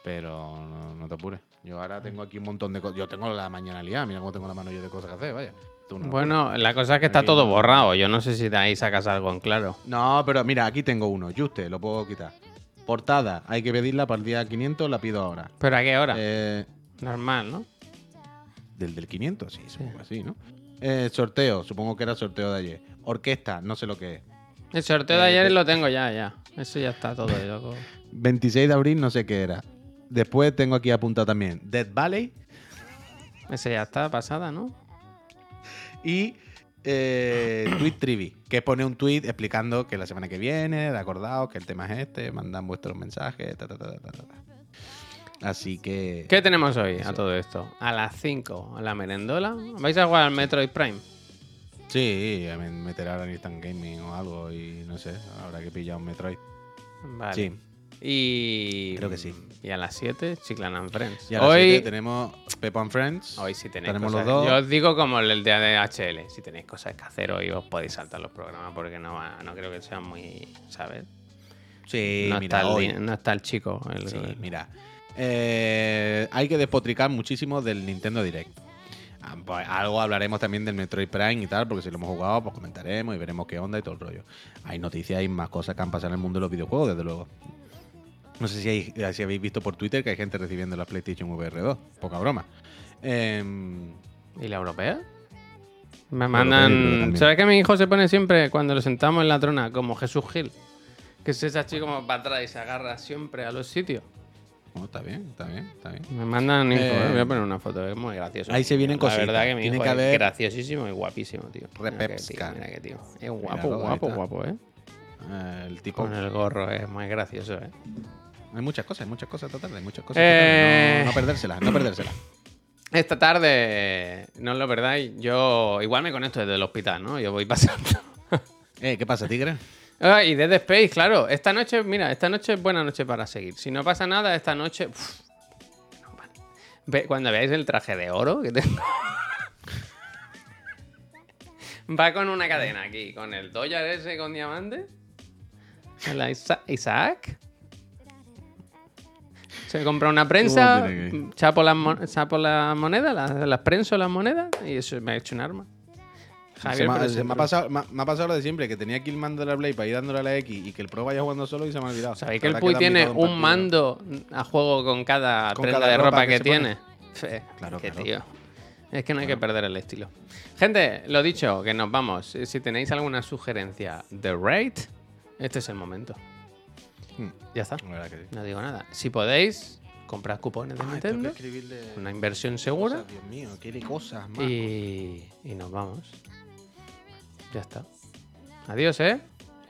Speaker 2: Pero no, no te apures. Yo ahora tengo aquí un montón de cosas. Yo tengo la mañana liada, mira cómo tengo la mano yo de cosas que hacer, vaya. Tú no.
Speaker 1: Bueno, la cosa es que está todo
Speaker 2: no-
Speaker 1: borrado. Yo no sé si de ahí sacas algo en claro.
Speaker 2: No, pero mira, aquí tengo uno. Juste, lo puedo quitar. Portada, hay que pedirla para el día 500, la pido ahora.
Speaker 1: ¿Pero a qué hora?
Speaker 2: Eh,
Speaker 1: Normal, ¿no?
Speaker 2: del del 500, sí, supongo sí, ¿no? Eh, sorteo, supongo que era sorteo de ayer. Orquesta, no sé lo que es.
Speaker 1: El sorteo de
Speaker 2: Eh,
Speaker 1: ayer
Speaker 2: de-
Speaker 1: lo tengo ya, ya. Eso ya está todo, loco.
Speaker 2: 26 de abril, no sé qué era. Después tengo aquí apuntado también Dead Valley
Speaker 1: Ese ya está pasada, ¿no?
Speaker 2: y eh, Tweet Trivi, que pone un tweet explicando que la semana que viene, de acordado, que el tema es este, mandan vuestros mensajes, ta, ta, ta, ta, ta, ta. Así que...
Speaker 1: ¿Qué tenemos hoy a todo esto? A las 5, a la merendola. ¿Vais a jugar al Metroid Prime?
Speaker 2: Sí, me meteré ahora en Instant Gaming o algo y no sé, habrá que pillar un Metroid.
Speaker 1: Vale.
Speaker 2: Sí.
Speaker 1: Y.
Speaker 2: Creo que sí.
Speaker 1: Y a las 7, Chiclan and Friends.
Speaker 2: Y a las
Speaker 1: hoy,
Speaker 2: siete tenemos Peppa and Friends.
Speaker 1: hoy sí tenéis
Speaker 2: tenemos
Speaker 1: cosas.
Speaker 2: los dos.
Speaker 1: Yo os digo como el de ADHL. Si tenéis cosas que hacer hoy, os podéis saltar los programas porque no, no creo que sean muy. ¿Sabes?
Speaker 2: Sí,
Speaker 1: no,
Speaker 2: mira,
Speaker 1: está el,
Speaker 2: hoy.
Speaker 1: di- no está el chico. el-
Speaker 2: Sí, mira. Eh, hay que despotricar muchísimo del Nintendo Direct. Ah, pues algo hablaremos también del Metroid Prime y tal, porque si lo hemos jugado, pues comentaremos y veremos qué onda y todo el rollo. Hay noticias, hay más cosas que han pasado en el mundo de los videojuegos, desde luego. No sé si, hay- si habéis visto por Twitter que hay gente recibiendo la PlayStation VR 2. Poca broma. Em,
Speaker 1: ¿Y la europea? Me mandan. ¿Sabes que mi hijo se pone siempre cuando lo sentamos en la trona como Jesús Gil? Que se echa así como para atrás y se agarra siempre a los sitios.
Speaker 2: oh, está bien, está bien, está bien.
Speaker 1: Me mandan info,
Speaker 2: Eh,
Speaker 1: eh, voy a poner una foto, es muy gracioso.
Speaker 2: ahí se vienen
Speaker 1: La
Speaker 2: cositas.
Speaker 1: verdad que mi
Speaker 2: Tiene
Speaker 1: hijo
Speaker 2: que
Speaker 1: es
Speaker 2: haber-
Speaker 1: graciosísimo y guapísimo, tío. Mira que
Speaker 2: Repepska.
Speaker 1: tío, mira que tío. Es guapo, guapo,
Speaker 2: está.
Speaker 1: guapo, eh.
Speaker 2: Eh, el tipo.
Speaker 1: Con el gorro es muy gracioso, eh.
Speaker 2: Hay muchas cosas, hay muchas cosas total, hay muchas cosas.
Speaker 1: Eh.
Speaker 2: No, no perdérselas, no perdérselas.
Speaker 1: Esta tarde, no os lo perdáis, yo igual me conecto desde el hospital, ¿no? Yo voy pasando.
Speaker 2: Eh, ¿Qué pasa, tigre?
Speaker 1: Ah, y Dead Space, claro. Esta noche, mira, esta noche es buena noche para seguir. Si no pasa nada, esta noche. uf, no, vale. Ve- cuando veáis el traje de oro que tengo. Va con una cadena aquí, con el Doyar ese con diamante. Isa- Isaac. Se compra una prensa,
Speaker 2: ¿Cómo tiene que
Speaker 1: chapo las, chapo las monedas, las, las prenso las monedas y eso me ha hecho un arma.
Speaker 2: se
Speaker 1: Javier,
Speaker 2: me, ha-
Speaker 1: pero
Speaker 2: se me ha pasado, me, me ha pasado lo de siempre, que tenía aquí el mando de la Play para ir dándole a la X y que el Pro vaya jugando solo y se me ha olvidado.
Speaker 1: ¿Sabéis que el Puy tiene un
Speaker 2: partido.
Speaker 1: mando a juego con cada
Speaker 2: Con
Speaker 1: prenda
Speaker 2: cada
Speaker 1: de
Speaker 2: ropa
Speaker 1: ropa,
Speaker 2: que
Speaker 1: tiene? Fe,
Speaker 2: Claro,
Speaker 1: que
Speaker 2: claro.
Speaker 1: tío. Es que no hay que perder el estilo. Gente, lo dicho, que nos vamos. Si tenéis alguna sugerencia de raid, este es el momento.
Speaker 2: Hmm.
Speaker 1: Ya está.
Speaker 2: La verdad que sí.
Speaker 1: No digo nada. Si podéis, comprad cupones de
Speaker 2: tengo
Speaker 1: Nintendo.
Speaker 2: escribirle
Speaker 1: Una inversión segura.
Speaker 2: cosas, Dios mío, quiere cosas más.
Speaker 1: Y, y nos vamos. Ya está. Adiós, ¿eh?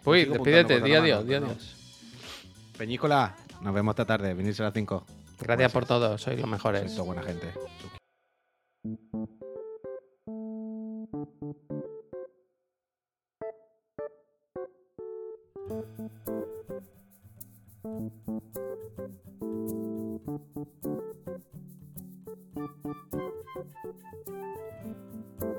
Speaker 1: Uy, despídete. Di adiós, di adiós.
Speaker 2: Peñícola, nos vemos esta tarde, venirse a las 5.
Speaker 1: Gracias por todo, sois los mejores.
Speaker 2: buena gente. Thank you.